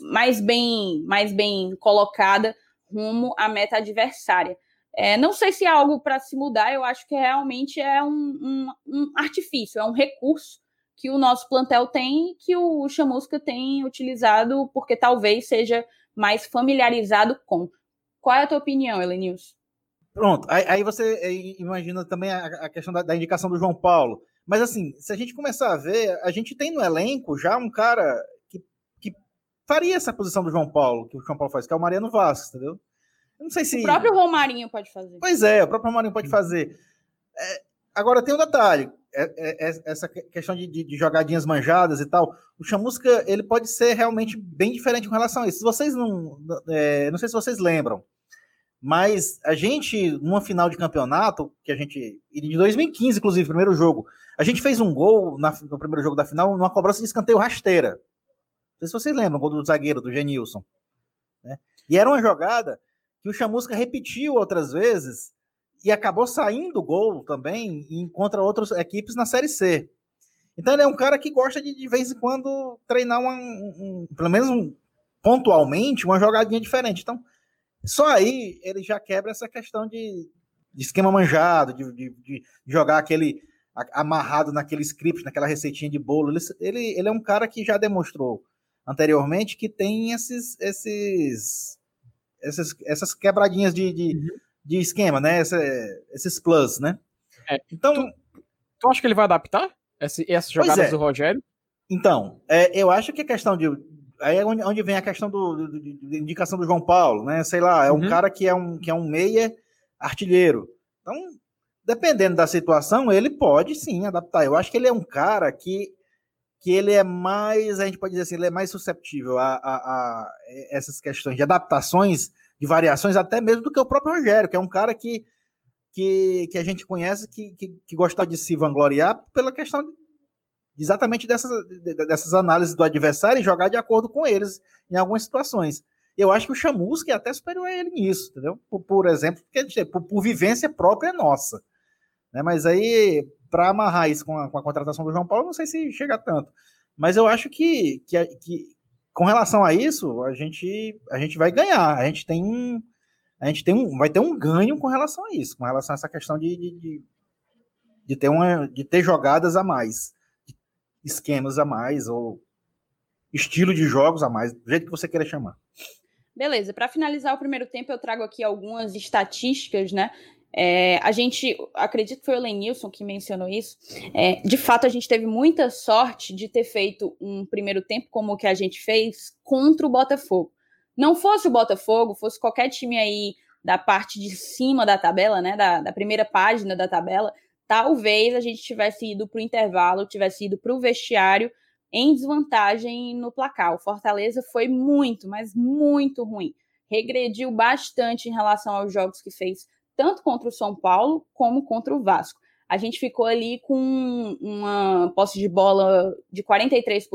mais, bem, mais bem colocada rumo à meta adversária. É, não sei se é algo para se mudar, eu acho que realmente é um, um, um, artifício, é um recurso que o nosso plantel tem, que o Chamusca tem utilizado, porque talvez seja mais familiarizado com. Qual é a tua opinião, Elenils? Pronto, aí, aí, você imagina também a, a questão da, da, indicação do João Paulo. Mas assim, se a gente começar a ver, a gente tem no elenco já um cara que, que faria essa posição do João Paulo, que o João Paulo faz, que é o Mariano Vasco, entendeu? Eu não sei se. O próprio Romarinho pode fazer. Pois é, o próprio Romarinho pode fazer. É, agora tem um detalhe: essa questão de, de, de, jogadinhas manjadas e tal. O Chamusca ele pode ser realmente bem diferente com relação a isso. Vocês não. É, não sei se vocês lembram, mas a gente, numa final de campeonato, que a gente. De 2015, inclusive, primeiro jogo, a gente fez um gol na, no primeiro jogo da final, numa cobrança de escanteio rasteira. Não sei se vocês lembram, gol do zagueiro, do Genilson. Né? E era uma jogada que o Chamusca repetiu outras vezes e acabou saindo gol também e contra outras equipes na Série C. Então ele é um cara que gosta de, de vez em quando, treinar uma, um, pelo menos um, pontualmente, uma jogadinha diferente. Então, só aí ele já quebra essa questão de, de esquema manjado, de, de, de, jogar aquele amarrado naquele script, naquela receitinha de bolo. Ele, ele, ele é um cara que já demonstrou anteriormente que tem esses, esses essas, essas quebradinhas de, de, uhum. De esquema, né? Essa, esses plus, né? É, então. Tu, tu acha que ele vai adaptar esse, essas jogadas é. do Rogério? Então, é, eu acho que a questão de. Aí é onde, onde vem a questão do, do, do, indicação do João Paulo, né? Sei lá, é um uhum. cara que é um, que é um meia artilheiro. Então, dependendo da situação, ele pode sim adaptar. Eu acho que ele é um cara que, que ele é mais, a gente pode dizer assim, ele é mais susceptível a, a, a essas questões de adaptações, de variações, até mesmo do que o próprio Rogério, que é um cara que, que, que a gente conhece, que, que, que gosta de se vangloriar pela questão de, exatamente dessas, dessas análises do adversário e jogar de acordo com eles em algumas situações. Eu acho que o Chamusca é até superior a ele nisso, entendeu? Por, por exemplo, porque, por, por vivência própria nossa. Né? Mas aí, para amarrar isso com a, com a, contratação do João Paulo, não sei se chega tanto. Mas eu acho que, que, que com relação a isso, a gente, a gente vai ganhar. A gente tem um. A gente tem um, vai ter um ganho com relação a isso, com relação a essa questão de, de, de, ter, uma, de ter jogadas a mais, esquemas a mais, ou estilo de jogos a mais, do jeito que você queira chamar. Beleza, para finalizar o primeiro tempo, eu trago aqui algumas estatísticas, né? É, a gente, acredito que foi o Lenilson que mencionou isso. É, de fato, a gente teve muita sorte de ter feito um primeiro tempo como o que a gente fez contra o Botafogo. Não fosse o Botafogo, fosse qualquer time aí da parte de cima da tabela, né, da, da primeira página da tabela, talvez a gente tivesse ido para o intervalo, tivesse ido para o vestiário em desvantagem no placar. O Fortaleza foi muito, mas muito ruim. Regrediu bastante em relação aos jogos que fez tanto contra o São Paulo como contra o Vasco. A gente ficou ali com uma posse de bola de 43%,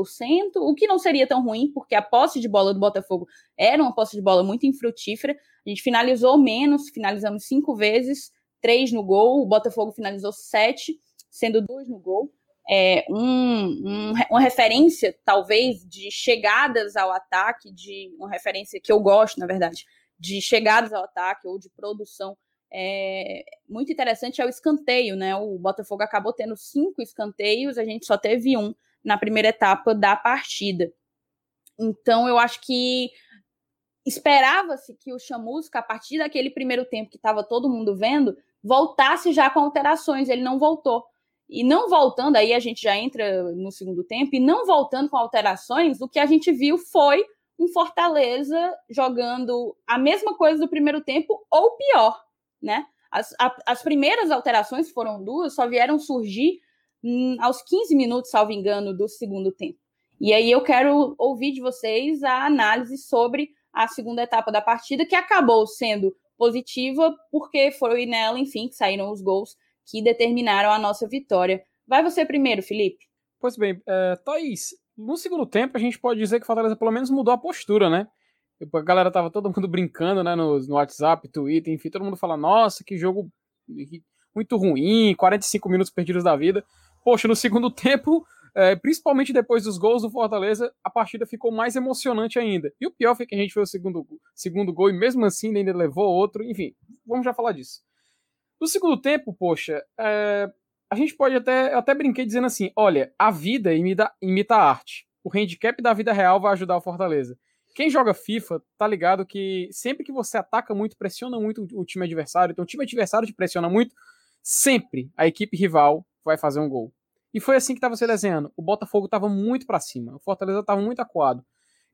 o que não seria tão ruim, porque a posse de bola do Botafogo era uma posse de bola muito infrutífera. A gente finalizou menos, finalizamos cinco vezes, três no gol. O Botafogo finalizou sete, sendo dois no gol. É, um, um, uma referência, talvez, de chegadas ao ataque, de uma referência que eu gosto, na verdade, de chegadas ao ataque ou de produção é, muito interessante é o escanteio, né? O Botafogo acabou tendo cinco escanteios, a gente só teve um na primeira etapa da partida. Então, eu acho que esperava-se que o Chamusca, a partir daquele primeiro tempo que estava todo mundo vendo, voltasse já com alterações. Ele não voltou. E não voltando, aí a gente já entra no segundo tempo, e não voltando com alterações, o que a gente viu foi um Fortaleza jogando a mesma coisa do primeiro tempo, ou pior né? As, a, as primeiras alterações foram duas, só vieram surgir hum, aos 15 minutos, salvo engano, do segundo tempo. E aí eu quero ouvir de vocês a análise sobre a segunda etapa da partida, que acabou sendo positiva, porque foi nela, enfim, que saíram os gols que determinaram a nossa vitória. Vai você primeiro, Felipe. Pois bem, é, Thaís, no segundo tempo a gente pode dizer que o Fortaleza pelo menos mudou a postura, né? A galera tava todo mundo brincando, né, no, no WhatsApp, Twitter, enfim, todo mundo fala, nossa, que jogo muito ruim, 45 minutos perdidos da vida. Poxa, no segundo tempo, é, principalmente depois dos gols do Fortaleza, a partida ficou mais emocionante ainda. E o pior foi que a gente fez o segundo, segundo gol e mesmo assim ainda levou outro. Enfim, vamos já falar disso. No segundo tempo, poxa, é, a gente pode até. Eu até brinquei dizendo assim: olha, a vida imita, imita a arte. O handicap da vida real vai ajudar o Fortaleza. Quem joga FIFA tá ligado que sempre que você ataca muito, pressiona muito o time adversário, então o time adversário te pressiona muito, sempre a equipe rival vai fazer um gol. E foi assim que estava se desenhando. O Botafogo estava muito para cima, o Fortaleza estava muito acuado.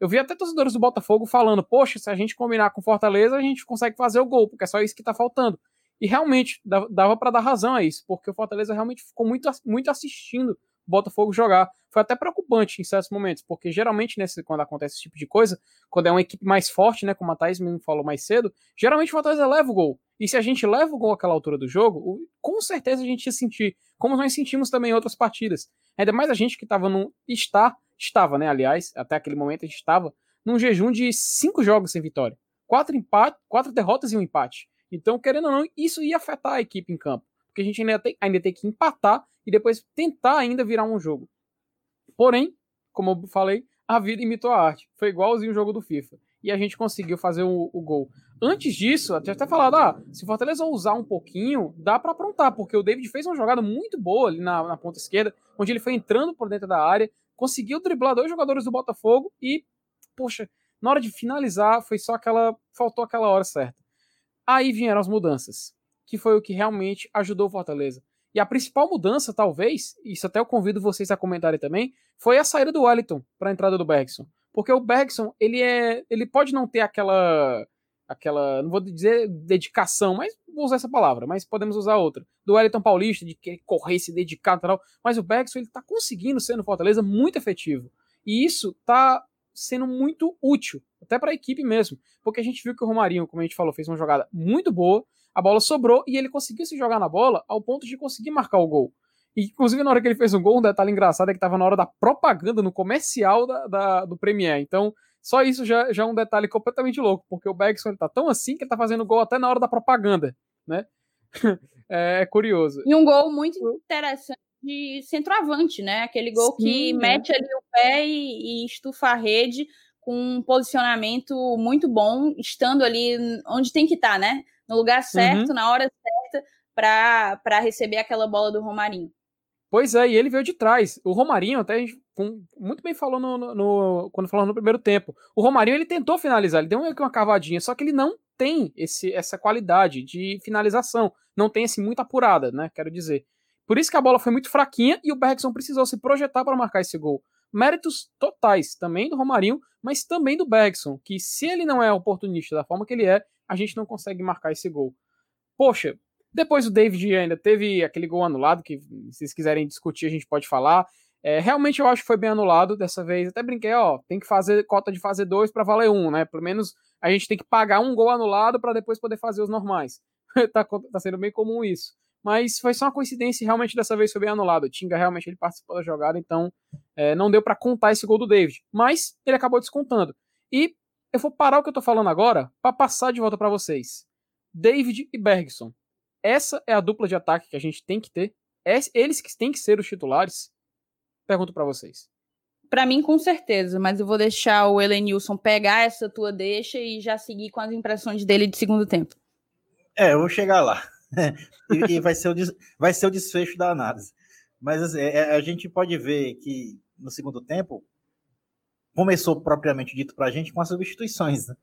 Eu vi até torcedores do Botafogo falando: Poxa, se a gente combinar com Fortaleza, a gente consegue fazer o gol, porque é só isso que está faltando. E realmente dava para dar razão a isso, porque o Fortaleza realmente ficou muito, muito assistindo Botafogo jogar. Foi até preocupante em certos momentos, porque geralmente, nesse, quando acontece esse tipo de coisa, quando é uma equipe mais forte, né, como a Thaís me falou mais cedo, geralmente o Fortaleza leva o gol. E se a gente leva o gol àquela altura do jogo, com certeza a gente ia sentir, como nós sentimos também em outras partidas. Ainda mais a gente que estava num. Está, estava, né? Aliás, até aquele momento a gente estava num jejum de cinco jogos sem vitória. Quatro, empate, quatro derrotas e um empate. Então, querendo ou não, isso ia afetar a equipe em campo. Porque a gente ainda tem, ainda tem que empatar e depois tentar ainda virar um jogo. Porém, como eu falei, a vida imitou a arte. Foi igualzinho o jogo do FIFA. E a gente conseguiu fazer o, o gol. Antes disso, até até falado, ah, se o Fortaleza usar um pouquinho, dá para aprontar, porque o David fez uma jogada muito boa ali na, na ponta esquerda, onde ele foi entrando por dentro da área, conseguiu driblar dois jogadores do Botafogo e, poxa, Na hora de finalizar, foi só aquela. faltou aquela hora certa. Aí vieram as mudanças, que foi o que realmente ajudou o Fortaleza. E a principal mudança, talvez, isso até eu convido vocês a comentarem também, foi a saída do Wellington para a entrada do Bergson. Porque o Bergson, ele é, ele pode não ter aquela aquela, não vou dizer dedicação, mas vou usar essa palavra, mas podemos usar outra. Do Wellington Paulista, de querer correr, se dedicar tal. Mas o Bergson, ele tá conseguindo ser no Fortaleza muito efetivo. E isso tá sendo muito útil, até para a equipe mesmo. Porque a gente viu que o Romarinho, como a gente falou, fez uma jogada muito boa, a bola sobrou e ele conseguiu se jogar na bola ao ponto de conseguir marcar o gol. E, inclusive, na hora que ele fez um gol, um detalhe engraçado é que estava na hora da propaganda, no comercial da, da, do Premier. Então, só isso já, já é um detalhe completamente louco, porque o Bergson ele tá tão assim que ele tá fazendo gol até na hora da propaganda, né? é, é, curioso. E um gol muito interessante de centroavante, né? Aquele gol Sim, que né? mete ali o pé e, e estufa a rede com um posicionamento muito bom, estando ali onde tem que estar, tá, né? No lugar certo, uhum. na hora certa, para receber aquela bola do Romarinho. Pois é, e ele veio de trás. O Romarinho, até a gente muito bem falou no, no, no, quando falou no primeiro tempo. O Romarinho ele tentou finalizar, ele deu uma cavadinha, só que ele não tem esse, essa qualidade de finalização. Não tem assim muito apurada, né? Quero dizer. Por isso que a bola foi muito fraquinha e o Bergson precisou se projetar para marcar esse gol. Méritos totais também do Romarinho, mas também do Bergson, que se ele não é oportunista da forma que ele é, a gente não consegue marcar esse gol. Poxa, depois o David ainda teve aquele gol anulado, que se vocês quiserem discutir, a gente pode falar. É, realmente eu acho que foi bem anulado dessa vez. Até brinquei, ó, tem que fazer cota de fazer dois para valer um, né? Pelo menos a gente tem que pagar um gol anulado para depois poder fazer os normais. tá, tá sendo bem comum isso. Mas foi só uma coincidência e realmente dessa vez foi bem anulado. O Tinga realmente ele participou da jogada, então é, não deu para contar esse gol do David. Mas ele acabou descontando. E eu vou parar o que eu tô falando agora para passar de volta para vocês. David e Bergson. Essa é a dupla de ataque que a gente tem que ter. Eles que têm que ser os titulares. Pergunto para vocês. Para mim, com certeza, mas eu vou deixar o Elenilson pegar essa tua deixa e já seguir com as impressões dele de segundo tempo. É, eu vou chegar lá. e, e vai, ser o, vai ser o desfecho da análise. Mas assim, é, a gente pode ver que no segundo tempo começou propriamente dito para a gente com as substituições, né?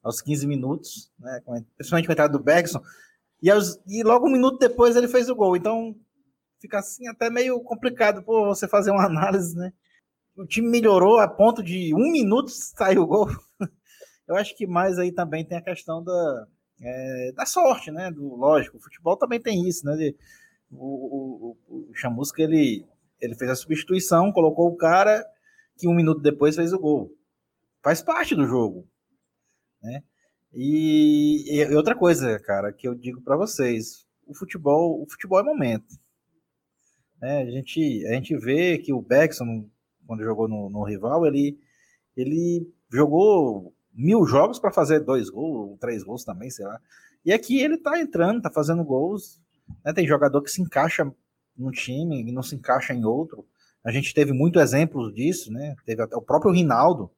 aos 15 minutos, né? principalmente com a entrada do Bergson, e, aos, e logo um minuto depois ele fez o gol. Então fica assim até meio complicado por você fazer uma análise, né? O time melhorou a ponto de um minuto sair o gol. Eu acho que mais aí também tem a questão da, é, da sorte, né? Do, lógico, o futebol também tem isso, né? De, o, o, o Chamusca, ele, ele fez a substituição, colocou o cara que um minuto depois fez o gol. Faz parte do jogo, né? E, e outra coisa, cara, que eu digo para vocês, o futebol, o futebol é momento. É, a, gente, a gente vê que o Beckson, quando jogou no, no rival, ele, ele jogou mil jogos para fazer dois gols, três gols também, sei lá. E aqui ele tá entrando, tá fazendo gols. Né? Tem jogador que se encaixa num time e não se encaixa em outro. A gente teve muito exemplos disso, né? Teve até o próprio Rinaldo,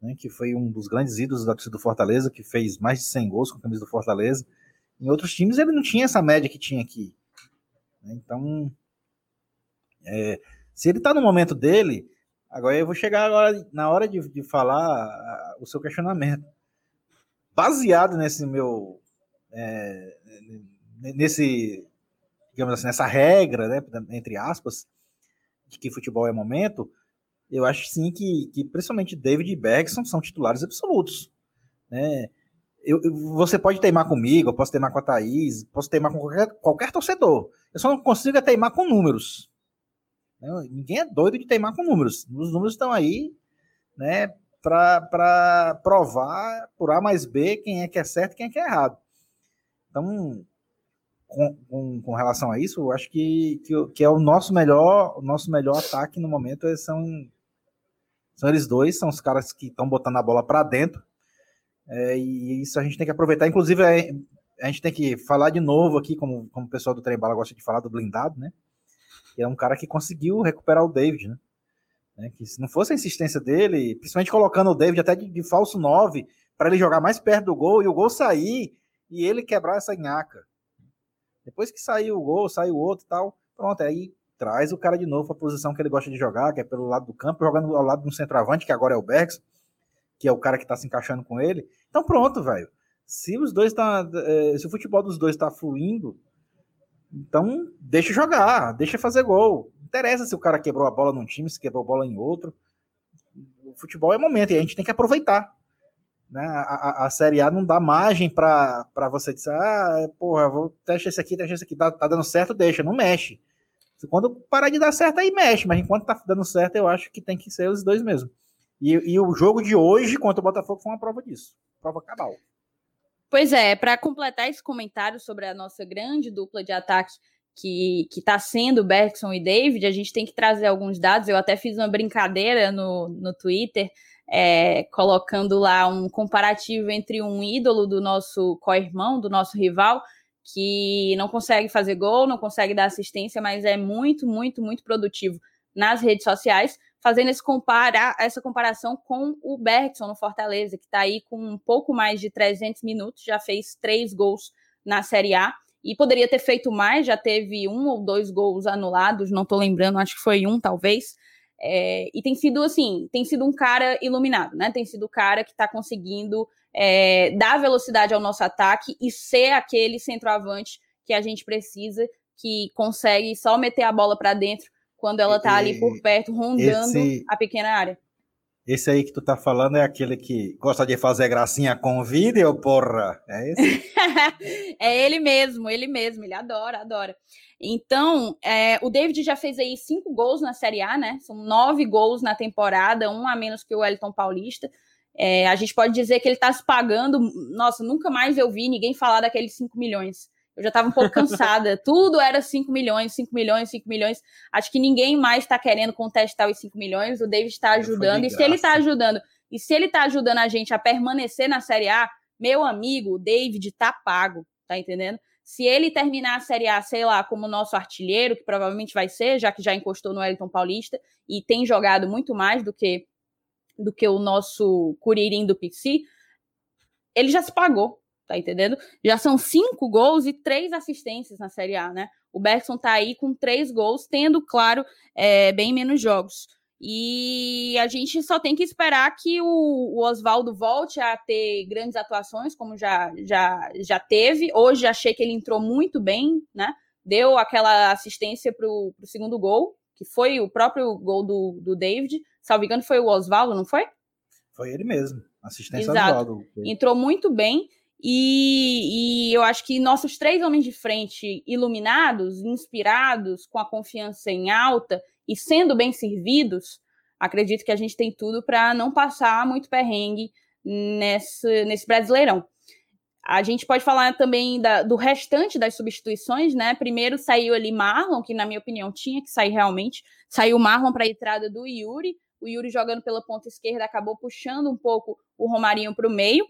né, que foi um dos grandes ídolos da torcida do Fortaleza, que fez mais de 100 gols com a camisa do Fortaleza. Em outros times ele não tinha essa média que tinha aqui. Né, então, é, se ele está no momento dele, agora eu vou chegar agora na hora de, de falar o seu questionamento. Baseado nesse meu. É, nesse. digamos assim, nessa regra, né, entre aspas, de que futebol é momento, eu acho sim que, que principalmente David e Bergson são titulares absolutos. Né? Eu, eu, você pode teimar comigo, eu posso teimar com a Thaís, posso teimar com qualquer, qualquer torcedor. Eu só não consigo é teimar com números. Né? Ninguém é doido de teimar com números. Os números estão aí né, para provar por A mais B quem é que é certo e quem é que é errado. Então, com, com, relação a isso, eu acho que, que, que, é o nosso melhor, o nosso melhor ataque no momento são são eles dois, são os caras que estão botando a bola para dentro. É, e isso a gente tem que aproveitar. Inclusive, é, a gente tem que falar de novo aqui, como, como o pessoal do Trem Bala gosta de falar, do blindado, né? Que é um cara que conseguiu recuperar o David, né? É, que se não fosse a insistência dele, principalmente colocando o David até de, de falso 9, para ele jogar mais perto do gol e o gol sair e ele quebrar essa nhaca. Depois que saiu o gol, saiu o outro e tal, pronto, aí traz o cara de novo para a posição que ele gosta de jogar, que é pelo lado do campo, jogando ao lado do centroavante, que agora é o Bergson. que é o cara que tá se encaixando com ele. Então pronto, velho. Se os dois tá. É, se o futebol dos dois tá fluindo, então deixa jogar, deixa fazer gol. Não interessa se o cara quebrou a bola num time, se quebrou a bola em outro. O futebol é momento e a gente tem que aproveitar. Né? A, a, a Série A não dá margem para você dizer, ah, porra, vou testar esse aqui, testar esse aqui, tá, tá dando certo, deixa, não mexe. Quando parar de dar certo, aí mexe, mas enquanto tá dando certo, eu acho que tem que ser os dois mesmo. E, e o jogo de hoje contra o Botafogo foi uma prova disso. Prova cabal. Pois é, para completar esse comentário sobre a nossa grande dupla de ataque que está sendo Bergson e David, a gente tem que trazer alguns dados. Eu até fiz uma brincadeira no, no Twitter, é, colocando lá um comparativo entre um ídolo do nosso co-irmão, do nosso rival, que não consegue fazer gol, não consegue dar assistência, mas é muito, muito, muito produtivo nas redes sociais, fazendo esse comparar, essa comparação com o Bergson no Fortaleza, que está aí com um pouco mais de 300 minutos, já fez três gols na Série A, e poderia ter feito mais, já teve um ou dois gols anulados, não estou lembrando, acho que foi um, talvez. É, e tem sido assim, tem sido um cara iluminado, né? Tem sido o cara que está conseguindo é, dar velocidade ao nosso ataque e ser aquele centroavante que a gente precisa, que consegue só meter a bola para dentro quando ela tá ali por perto, rondando esse, a pequena área. Esse aí que tu tá falando é aquele que gosta de fazer gracinha com vídeo, porra? É esse? é ele mesmo, ele mesmo, ele adora, adora. Então, é, o David já fez aí cinco gols na Série A, né? São nove gols na temporada, um a menos que o Wellington Paulista. É, a gente pode dizer que ele está se pagando. Nossa, nunca mais eu vi ninguém falar daqueles 5 milhões. Eu já estava um pouco cansada. Tudo era 5 milhões, 5 milhões, 5 milhões. Acho que ninguém mais está querendo contestar os 5 milhões. O David está ajudando. E se ele está ajudando, e se ele está ajudando a gente a permanecer na Série A, meu amigo, o David tá pago, tá entendendo? Se ele terminar a Série A, sei lá, como nosso artilheiro, que provavelmente vai ser, já que já encostou no Wellington Paulista e tem jogado muito mais do que do que o nosso Curirim do Pixi, ele já se pagou, tá entendendo? Já são cinco gols e três assistências na Série A, né? O Bergson tá aí com três gols, tendo, claro, é, bem menos jogos. E a gente só tem que esperar que o, o Oswaldo volte a ter grandes atuações, como já, já, já teve. Hoje achei que ele entrou muito bem, né? Deu aquela assistência para o segundo gol, que foi o próprio gol do, do David. Salvo engano, foi o Oswaldo, não foi? Foi ele mesmo. Assistência Exato. Oswaldo. Entrou muito bem. E, e, eu acho que nossos três homens de frente iluminados, inspirados, com a confiança em alta e sendo bem servidos, acredito que a gente tem tudo para não passar muito perrengue nesse, nesse Brasileirão. A gente pode falar também da, do restante das substituições, né? Primeiro saiu ali Marlon, que na minha opinião tinha que sair realmente. Saiu Marlon para a entrada do Yuri. O Yuri jogando pela ponta esquerda acabou puxando um pouco o Romarinho para o meio.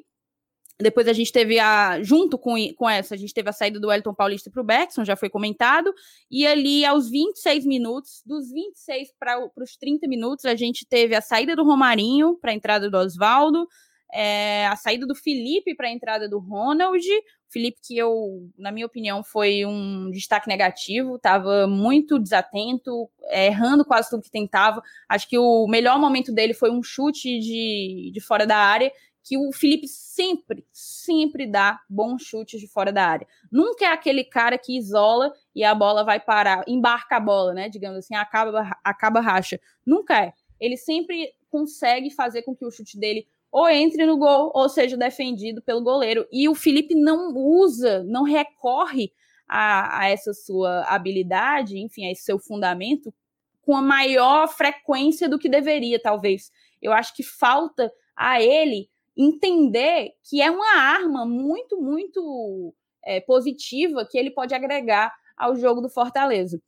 Depois a gente teve a. Junto com, com essa, a gente teve a saída do Wellington Paulista para o Beckson, já foi comentado. E ali, aos 26 minutos, dos 26 para os 30 minutos, a gente teve a saída do Romarinho para a entrada do Oswaldo, é, a saída do Felipe para a entrada do Ronald. Felipe, que eu, na minha opinião, foi um destaque negativo, estava muito desatento, errando quase tudo que tentava. Acho que o melhor momento dele foi um chute de, de fora da área, que o Felipe sempre, sempre dá bons chutes de fora da área. Nunca é aquele cara que isola e a bola vai parar, embarca a bola, né? Digamos assim, acaba, acaba racha. Nunca é. Ele sempre consegue fazer com que o chute dele ou entre no gol ou seja defendido pelo goleiro. E o Felipe não usa, não recorre a, a essa sua habilidade, enfim, a esse seu fundamento com a maior frequência do que deveria, talvez. Eu acho que falta a ele entender que é uma arma muito, muito é, positiva que ele pode agregar ao jogo do Fortaleza.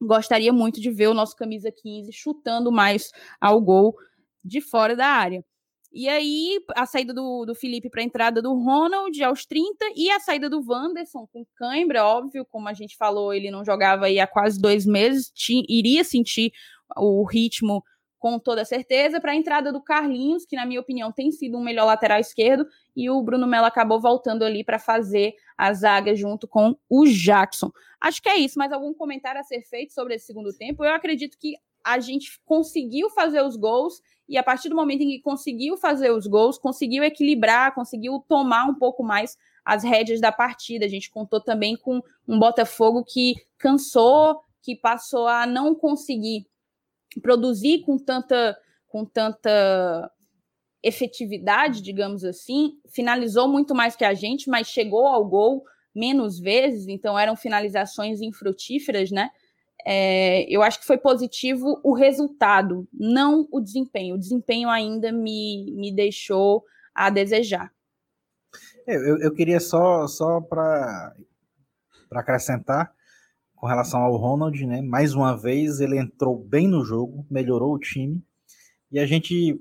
Gostaria muito de ver o nosso camisa 15 chutando mais ao gol de fora da área. E aí, a saída do, do Felipe para a entrada do Ronald aos 30 e a saída do Wanderson com cãibra, óbvio, como a gente falou, ele não jogava aí há quase dois meses, tinha, iria sentir o ritmo com toda certeza, para a entrada do Carlinhos, que na minha opinião tem sido um melhor lateral esquerdo, e o Bruno Melo acabou voltando ali para fazer a zaga junto com o Jackson. Acho que é isso, mas algum comentário a ser feito sobre esse segundo tempo? Eu acredito que a gente conseguiu fazer os gols e a partir do momento em que conseguiu fazer os gols, conseguiu equilibrar, conseguiu tomar um pouco mais as rédeas da partida. A gente contou também com um Botafogo que cansou, que passou a não conseguir produzir com tanta com tanta efetividade, digamos assim, finalizou muito mais que a gente, mas chegou ao gol menos vezes, então eram finalizações infrutíferas, né? É, eu acho que foi positivo o resultado, não o desempenho. O desempenho ainda me, me deixou a desejar. É, eu, eu queria só, só para acrescentar com relação ao Ronald, né? Mais uma vez ele entrou bem no jogo, melhorou o time e a gente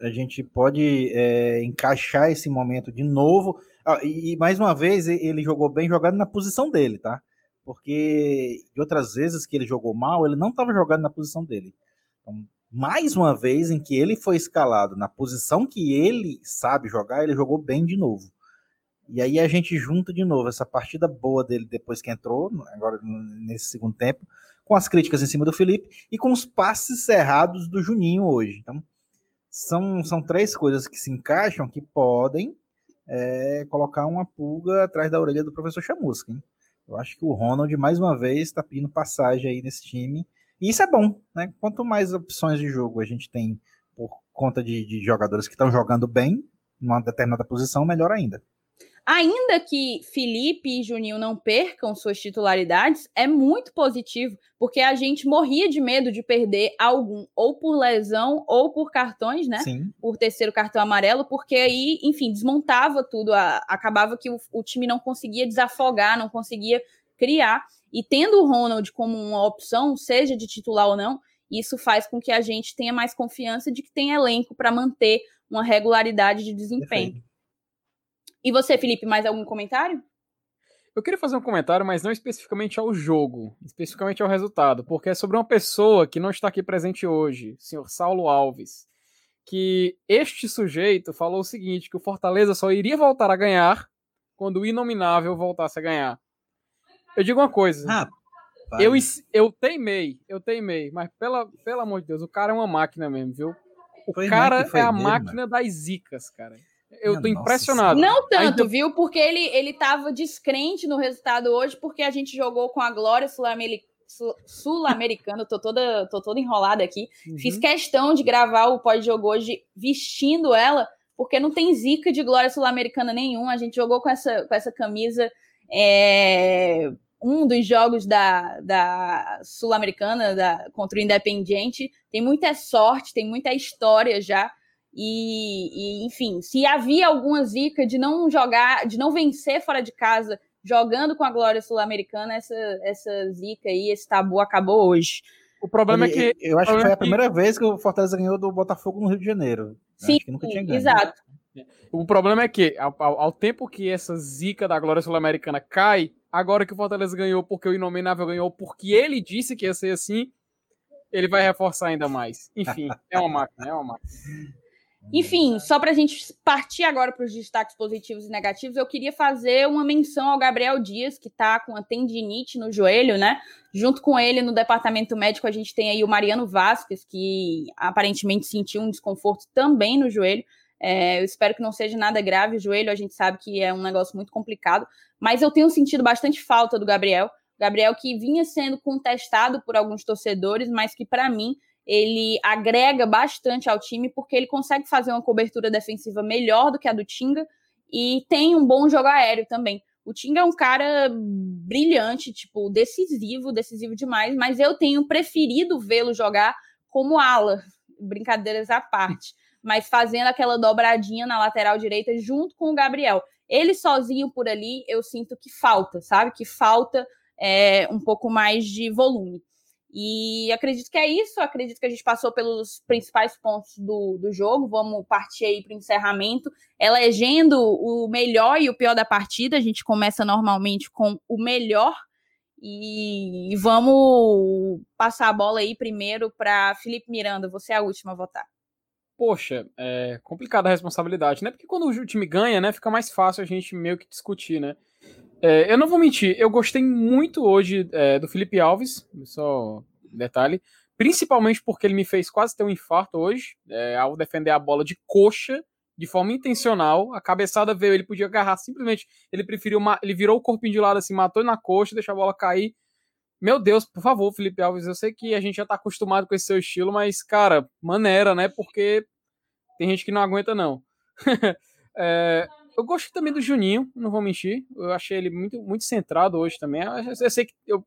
a gente pode é, encaixar esse momento de novo. Ah, e, e, mais uma vez ele jogou bem jogando na posição dele, tá? Porque de outras vezes que ele jogou mal, ele não estava jogando na posição dele. Então, mais uma vez em que ele foi escalado na posição que ele sabe jogar, ele jogou bem de novo. E aí a gente junta de novo essa partida boa dele depois que entrou, agora nesse segundo tempo, com as críticas em cima do Felipe e com os passes cerrados do Juninho hoje. Então, são, são três coisas que se encaixam que podem é, colocar uma pulga atrás da orelha do professor Chamusca. Hein? Eu acho que o Ronald, mais uma vez, está pedindo passagem aí nesse time. E isso é bom, né? Quanto mais opções de jogo a gente tem por conta de, de jogadores que estão jogando bem numa determinada posição, melhor ainda. Ainda que Felipe e Juninho não percam suas titularidades, é muito positivo, porque a gente morria de medo de perder algum, ou por lesão, ou por cartões, né? Sim. Por terceiro cartão amarelo, porque aí, enfim, desmontava tudo, a, acabava que o, o time não conseguia desafogar, não conseguia criar. E tendo o Ronald como uma opção, seja de titular ou não, isso faz com que a gente tenha mais confiança de que tem elenco para manter uma regularidade de desempenho. Perfeito. E você, Felipe, mais algum comentário? Eu queria fazer um comentário, mas não especificamente ao jogo, especificamente ao resultado, porque é sobre uma pessoa que não está aqui presente hoje, o senhor Saulo Alves, que este sujeito falou o seguinte, que o Fortaleza só iria voltar a ganhar quando o inominável voltasse a ganhar. Eu digo uma coisa. Ah, eu, eu teimei, eu teimei, mas pela, pelo amor de Deus, o cara é uma máquina mesmo, viu? O foi cara é a máquina mano. das zicas, cara. Eu tô impressionado. Não tanto, Ainda... viu? Porque ele, ele tava descrente no resultado hoje, porque a gente jogou com a Glória Sul-Americana. tô, toda, tô toda enrolada aqui. Uhum. Fiz questão de gravar o pós-jogo hoje vestindo ela, porque não tem zica de Glória Sul-Americana nenhum. A gente jogou com essa, com essa camisa. É, um dos jogos da, da Sul-Americana contra o Independiente. Tem muita sorte, tem muita história já. E, e, enfim, se havia alguma zica de não jogar, de não vencer fora de casa, jogando com a Glória Sul-Americana, essa, essa zica aí, esse tabu acabou hoje. O problema é que. Eu acho que foi a primeira que... vez que o Fortaleza ganhou do Botafogo no Rio de Janeiro. Sim, exato. O problema é que, ao, ao, tempo que essa zica da Glória Sul-Americana cai, agora que o Fortaleza ganhou porque o Inominável ganhou porque ele disse que ia ser assim, ele vai reforçar ainda mais. Enfim, é uma máquina, é uma máquina. Enfim, só para a gente partir agora para os destaques positivos e negativos, eu queria fazer uma menção ao Gabriel Dias, que está com a tendinite no joelho, né? Junto com ele, no departamento médico, a gente tem aí o Mariano Vasquez, que aparentemente sentiu um desconforto também no joelho. É, eu espero que não seja nada grave o joelho, a gente sabe que é um negócio muito complicado, mas eu tenho sentido bastante falta do Gabriel. Gabriel que vinha sendo contestado por alguns torcedores, mas que para mim ele agrega bastante ao time porque ele consegue fazer uma cobertura defensiva melhor do que a do Tinga e tem um bom jogo aéreo também. O Tinga é um cara brilhante, tipo, decisivo, decisivo demais, mas eu tenho preferido vê-lo jogar como ala, brincadeiras à parte, mas fazendo aquela dobradinha na lateral direita junto com o Gabriel. Ele sozinho por ali, eu sinto que falta, sabe? Que falta é, um pouco mais de volume. E acredito que é isso. Acredito que a gente passou pelos principais pontos do, do jogo. Vamos partir aí para o encerramento, elegendo o melhor e o pior da partida. A gente começa normalmente com o melhor. E, vamos passar a bola aí primeiro para Felipe Miranda. Você é a última a votar. Poxa, é complicada a responsabilidade, né? Porque quando o time ganha, né, fica mais fácil a gente meio que discutir, né? É, eu não vou mentir, eu gostei muito hoje é, do Felipe Alves, só detalhe, principalmente porque ele me fez quase ter um infarto hoje, é, ao defender a bola de coxa, de forma intencional. A cabeçada veio, ele podia agarrar simplesmente. Ele preferiu, ele virou o corpinho de lado assim, matou na coxa, deixou a bola cair. Meu Deus, por favor, Felipe Alves, eu sei que a gente já tá acostumado com esse seu estilo, mas, cara, maneira, né? Porque tem gente que não aguenta, não. é, eu gosto também do Juninho, não vou mentir. Eu achei ele muito, muito centrado hoje também. Eu, sei que eu,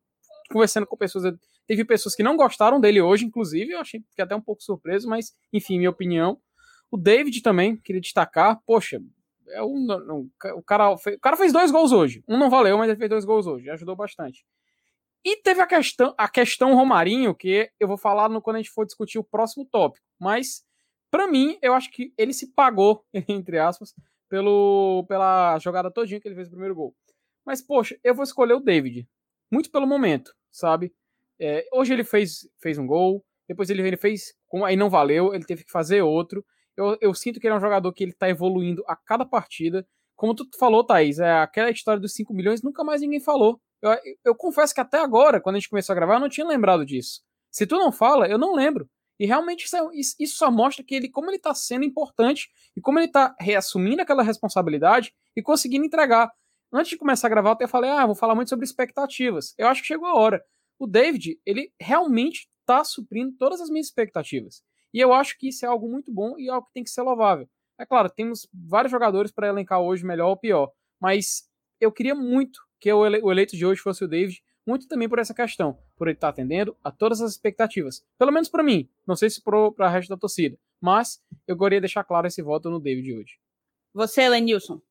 conversando com pessoas, eu, teve pessoas que não gostaram dele hoje, inclusive. Eu achei que até um pouco surpreso, mas, enfim, minha opinião. O David também, queria destacar. Poxa, é um, um, o, cara, o cara fez dois gols hoje. Um não valeu, mas ele fez dois gols hoje. Ajudou bastante. E teve a questão, a questão Romarinho, que eu vou falar no, quando a gente for discutir o próximo tópico. Mas, para mim, eu acho que ele se pagou, entre aspas, pelo, pela jogada todinha que ele fez o primeiro gol. Mas, poxa, eu vou escolher o David. Muito pelo momento, sabe? É, hoje ele fez, fez um gol, depois ele, ele fez, aí não valeu, ele teve que fazer outro. Eu, eu sinto que ele é um jogador que ele tá evoluindo a cada partida. Como tu falou, Thaís, é aquela história dos 5 milhões, nunca mais ninguém falou. Eu, eu confesso que até agora, quando a gente começou a gravar, eu não tinha lembrado disso. Se tu não fala, eu não lembro. E realmente isso, é, isso só mostra que ele, como ele está sendo importante e como ele está reassumindo aquela responsabilidade e conseguindo entregar. Antes de começar a gravar, eu até falei, ah, vou falar muito sobre expectativas. Eu acho que chegou a hora. O David, ele realmente está suprindo todas as minhas expectativas. E eu acho que isso é algo muito bom e algo que tem que ser louvável. É claro, temos vários jogadores para elencar hoje, melhor ou pior. Mas eu queria muito que o eleito de hoje fosse o David, muito também por essa questão, por ele estar atendendo a todas as expectativas. Pelo menos para mim, não sei se para a resto da torcida, mas eu gostaria de deixar claro esse voto no David hoje. Você, Lenilson.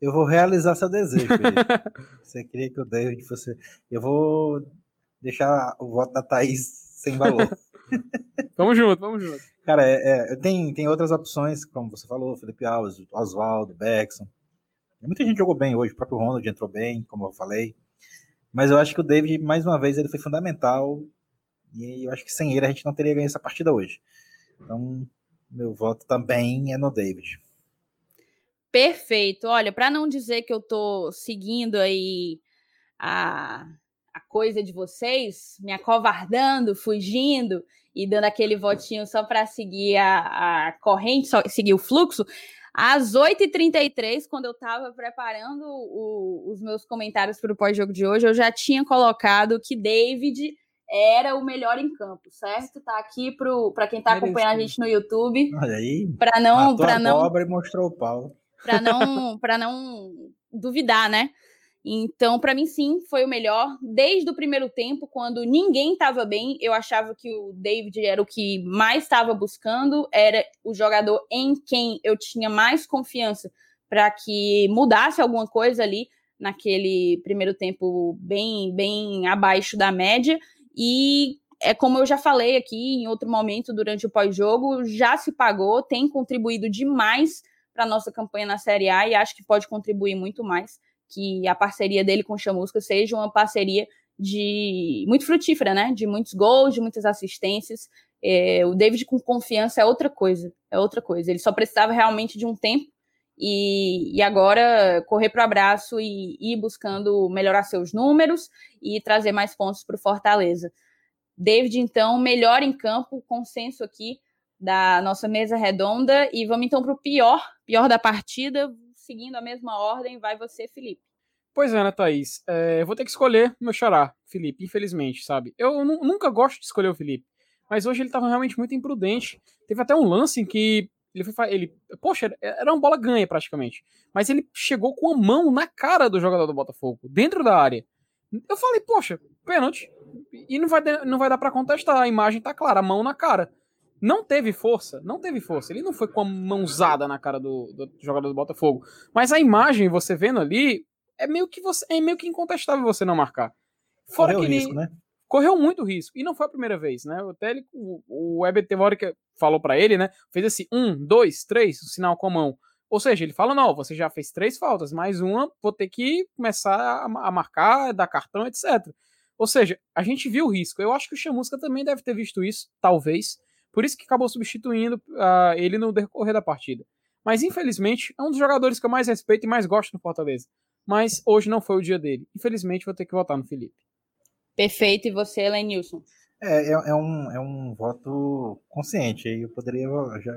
Eu vou realizar seu desejo, Você queria que o David fosse. Eu vou deixar o voto da Thaís sem valor. vamos junto, vamos junto. Cara, é, é, tem, tem outras opções, como você falou, Felipe Alves, Oswaldo, Beckson. Muita gente jogou bem hoje, o próprio Ronald entrou bem, como eu falei. Mas eu acho que o David, mais uma vez, ele foi fundamental. E eu acho que sem ele a gente não teria ganho essa partida hoje. Então, meu voto também é no David. Perfeito. Olha, para não dizer que eu tô seguindo aí a, a coisa de vocês, me acovardando, fugindo e dando aquele votinho só para seguir a, a corrente, só seguir o fluxo, às 8h33, quando eu estava preparando o, os meus comentários para o pós-jogo de hoje, eu já tinha colocado que David era o melhor em campo, certo? Tá aqui para quem está acompanhando a gente no YouTube. Olha aí. Para não, para não. e mostrou o pau. Para não, para não duvidar, né? Então, para mim, sim, foi o melhor. Desde o primeiro tempo, quando ninguém estava bem, eu achava que o David era o que mais estava buscando, era o jogador em quem eu tinha mais confiança para que mudasse alguma coisa ali naquele primeiro tempo bem, bem abaixo da média. E é como eu já falei aqui em outro momento durante o pós-jogo, já se pagou, tem contribuído demais para nossa campanha na Série A e acho que pode contribuir muito mais que a parceria dele com o Chamusca seja uma parceria de muito frutífera, né? De muitos gols, de muitas assistências. É, o David com confiança é outra coisa, é outra coisa. Ele só precisava realmente de um tempo e, e agora correr para o abraço e ir buscando melhorar seus números e trazer mais pontos para o Fortaleza. David, então, melhor em campo, consenso aqui da nossa mesa redonda. E vamos então para o pior, pior da partida seguindo a mesma ordem, vai você, Felipe. Pois é, né, Thaís? É, eu vou ter que escolher meu xará, Felipe, infelizmente, sabe? Eu nunca gosto de escolher o Felipe, mas hoje ele estava realmente muito imprudente. Teve até um lance em que ele foi. Ele, poxa, era uma bola ganha praticamente. Mas ele chegou com a mão na cara do jogador do Botafogo, dentro da área. Eu falei, poxa, pênalti. E não vai, não vai dar para contestar, a imagem tá clara, a mão na cara. Não teve força, não teve força. Ele não foi com a mãozada na cara do, do jogador do Botafogo. Mas a imagem, você vendo ali, é meio que você é meio que incontestável você não marcar. Fora correu que ele risco, né? correu muito risco. E não foi a primeira vez, né? Até ele, o, o Weber teve hora que falou para ele, né? Fez assim, um, dois, três, o sinal com a mão. Ou seja, ele fala, não, você já fez três faltas, mais uma, vou ter que começar a, a marcar, dar cartão, etc. Ou seja, a gente viu o risco. Eu acho que o Chamusca também deve ter visto isso, talvez. Por isso que acabou substituindo uh, ele no decorrer da partida. Mas infelizmente é um dos jogadores que eu mais respeito e mais gosto no Fortaleza. Mas hoje não foi o dia dele. Infelizmente vou ter que votar no Felipe. Perfeito. E você, Lenilson? É, é, é, um, é um voto consciente. Eu poderia, já,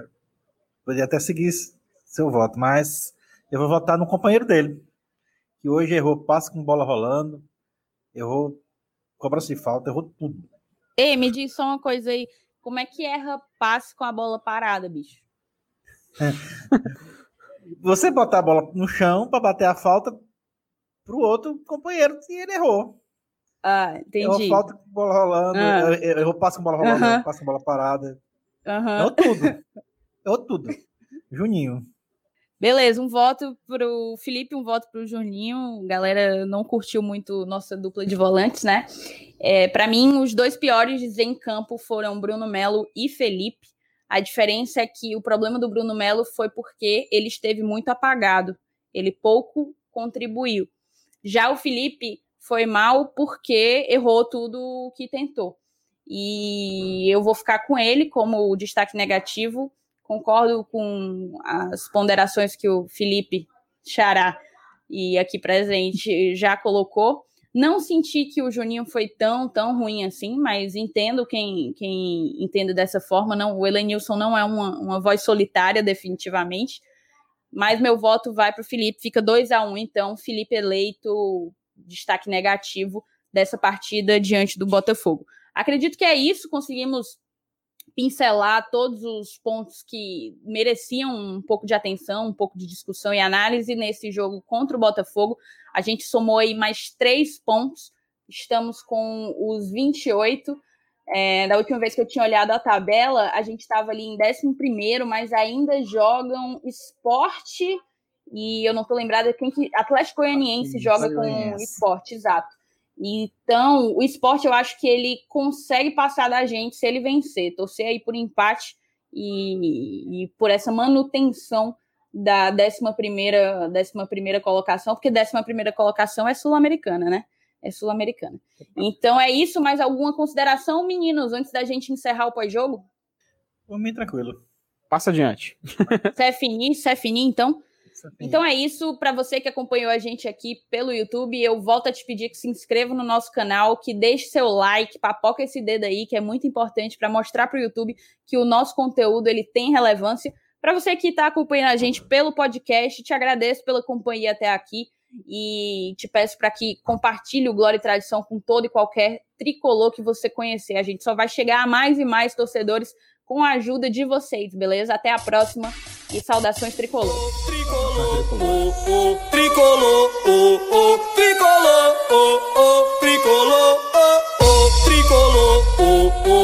poderia até seguir seu voto, mas eu vou votar no companheiro dele, que hoje errou passe com bola rolando, errou cobra-se falta, errou tudo. Ei, me diz só uma coisa aí. Como é que erra passe com a bola parada, bicho? Você botar a bola no chão para bater a falta pro outro companheiro e ele errou. Ah, entendi. Errou falta com bola rolando, ah. errou passe com bola rolando, uh -huh. passe com bola parada. Uh -huh. Errou tudo. errou tudo. Juninho. Beleza, um voto pro Felipe, um voto pro Juninho. galera não curtiu muito nossa dupla de volantes, né? É, para mim, os dois piores em campo foram Bruno Melo e Felipe. A diferença é que o problema do Bruno Melo foi porque ele esteve muito apagado. Ele pouco contribuiu. Já o Felipe foi mal porque errou tudo que tentou. E eu vou ficar com ele como destaque negativo concordo com as ponderações que o Felipe Xará e aqui presente já colocou. Não senti que o Juninho foi tão, tão ruim assim, mas entendo quem, quem entende dessa forma. Não, o Elenilson não é uma, uma voz solitária, definitivamente. Mas meu voto vai para o Felipe, fica 2 a 1 um, então Felipe eleito destaque negativo dessa partida diante do Botafogo. Acredito que é isso, conseguimos pincelar todos os pontos que mereciam um pouco de atenção, um pouco de discussão e análise nesse jogo contra o Botafogo. A gente somou aí mais três pontos, estamos com os 28. É, da última vez que eu tinha olhado a tabela, a gente estava ali em 11, mas ainda jogam esporte. E eu não estou lembrada quem que. Atlético Goianiense joga com esporte, exato. Então, o esporte eu acho que ele consegue passar da gente se ele vencer, torcer aí por empate e, e por essa manutenção da 11 primeira, décima primeira colocação, porque 11 primeira colocação é sul-americana, né? É sul-americana. Então é isso, mais alguma consideração, meninos, antes da gente encerrar o pós-jogo? Por mim, tranquilo. Passa adiante. Você é fininho, você é fininho, então? Então é isso. Para você que acompanhou a gente aqui pelo YouTube, eu volto a te pedir que se inscreva no nosso canal, que deixe seu like, papoca esse dedo aí, que é muito importante para mostrar para o YouTube que o nosso conteúdo ele tem relevância. Para você que está acompanhando a gente pelo podcast, te agradeço pela companhia até aqui e te peço para que compartilhe o Glória e Tradição com todo e qualquer tricolor que você conhecer. A gente só vai chegar a mais e mais torcedores com a ajuda de vocês, beleza? Até a próxima e saudações tricolor. Tricolor, tricolor, tricolor, tricolor, tricolor.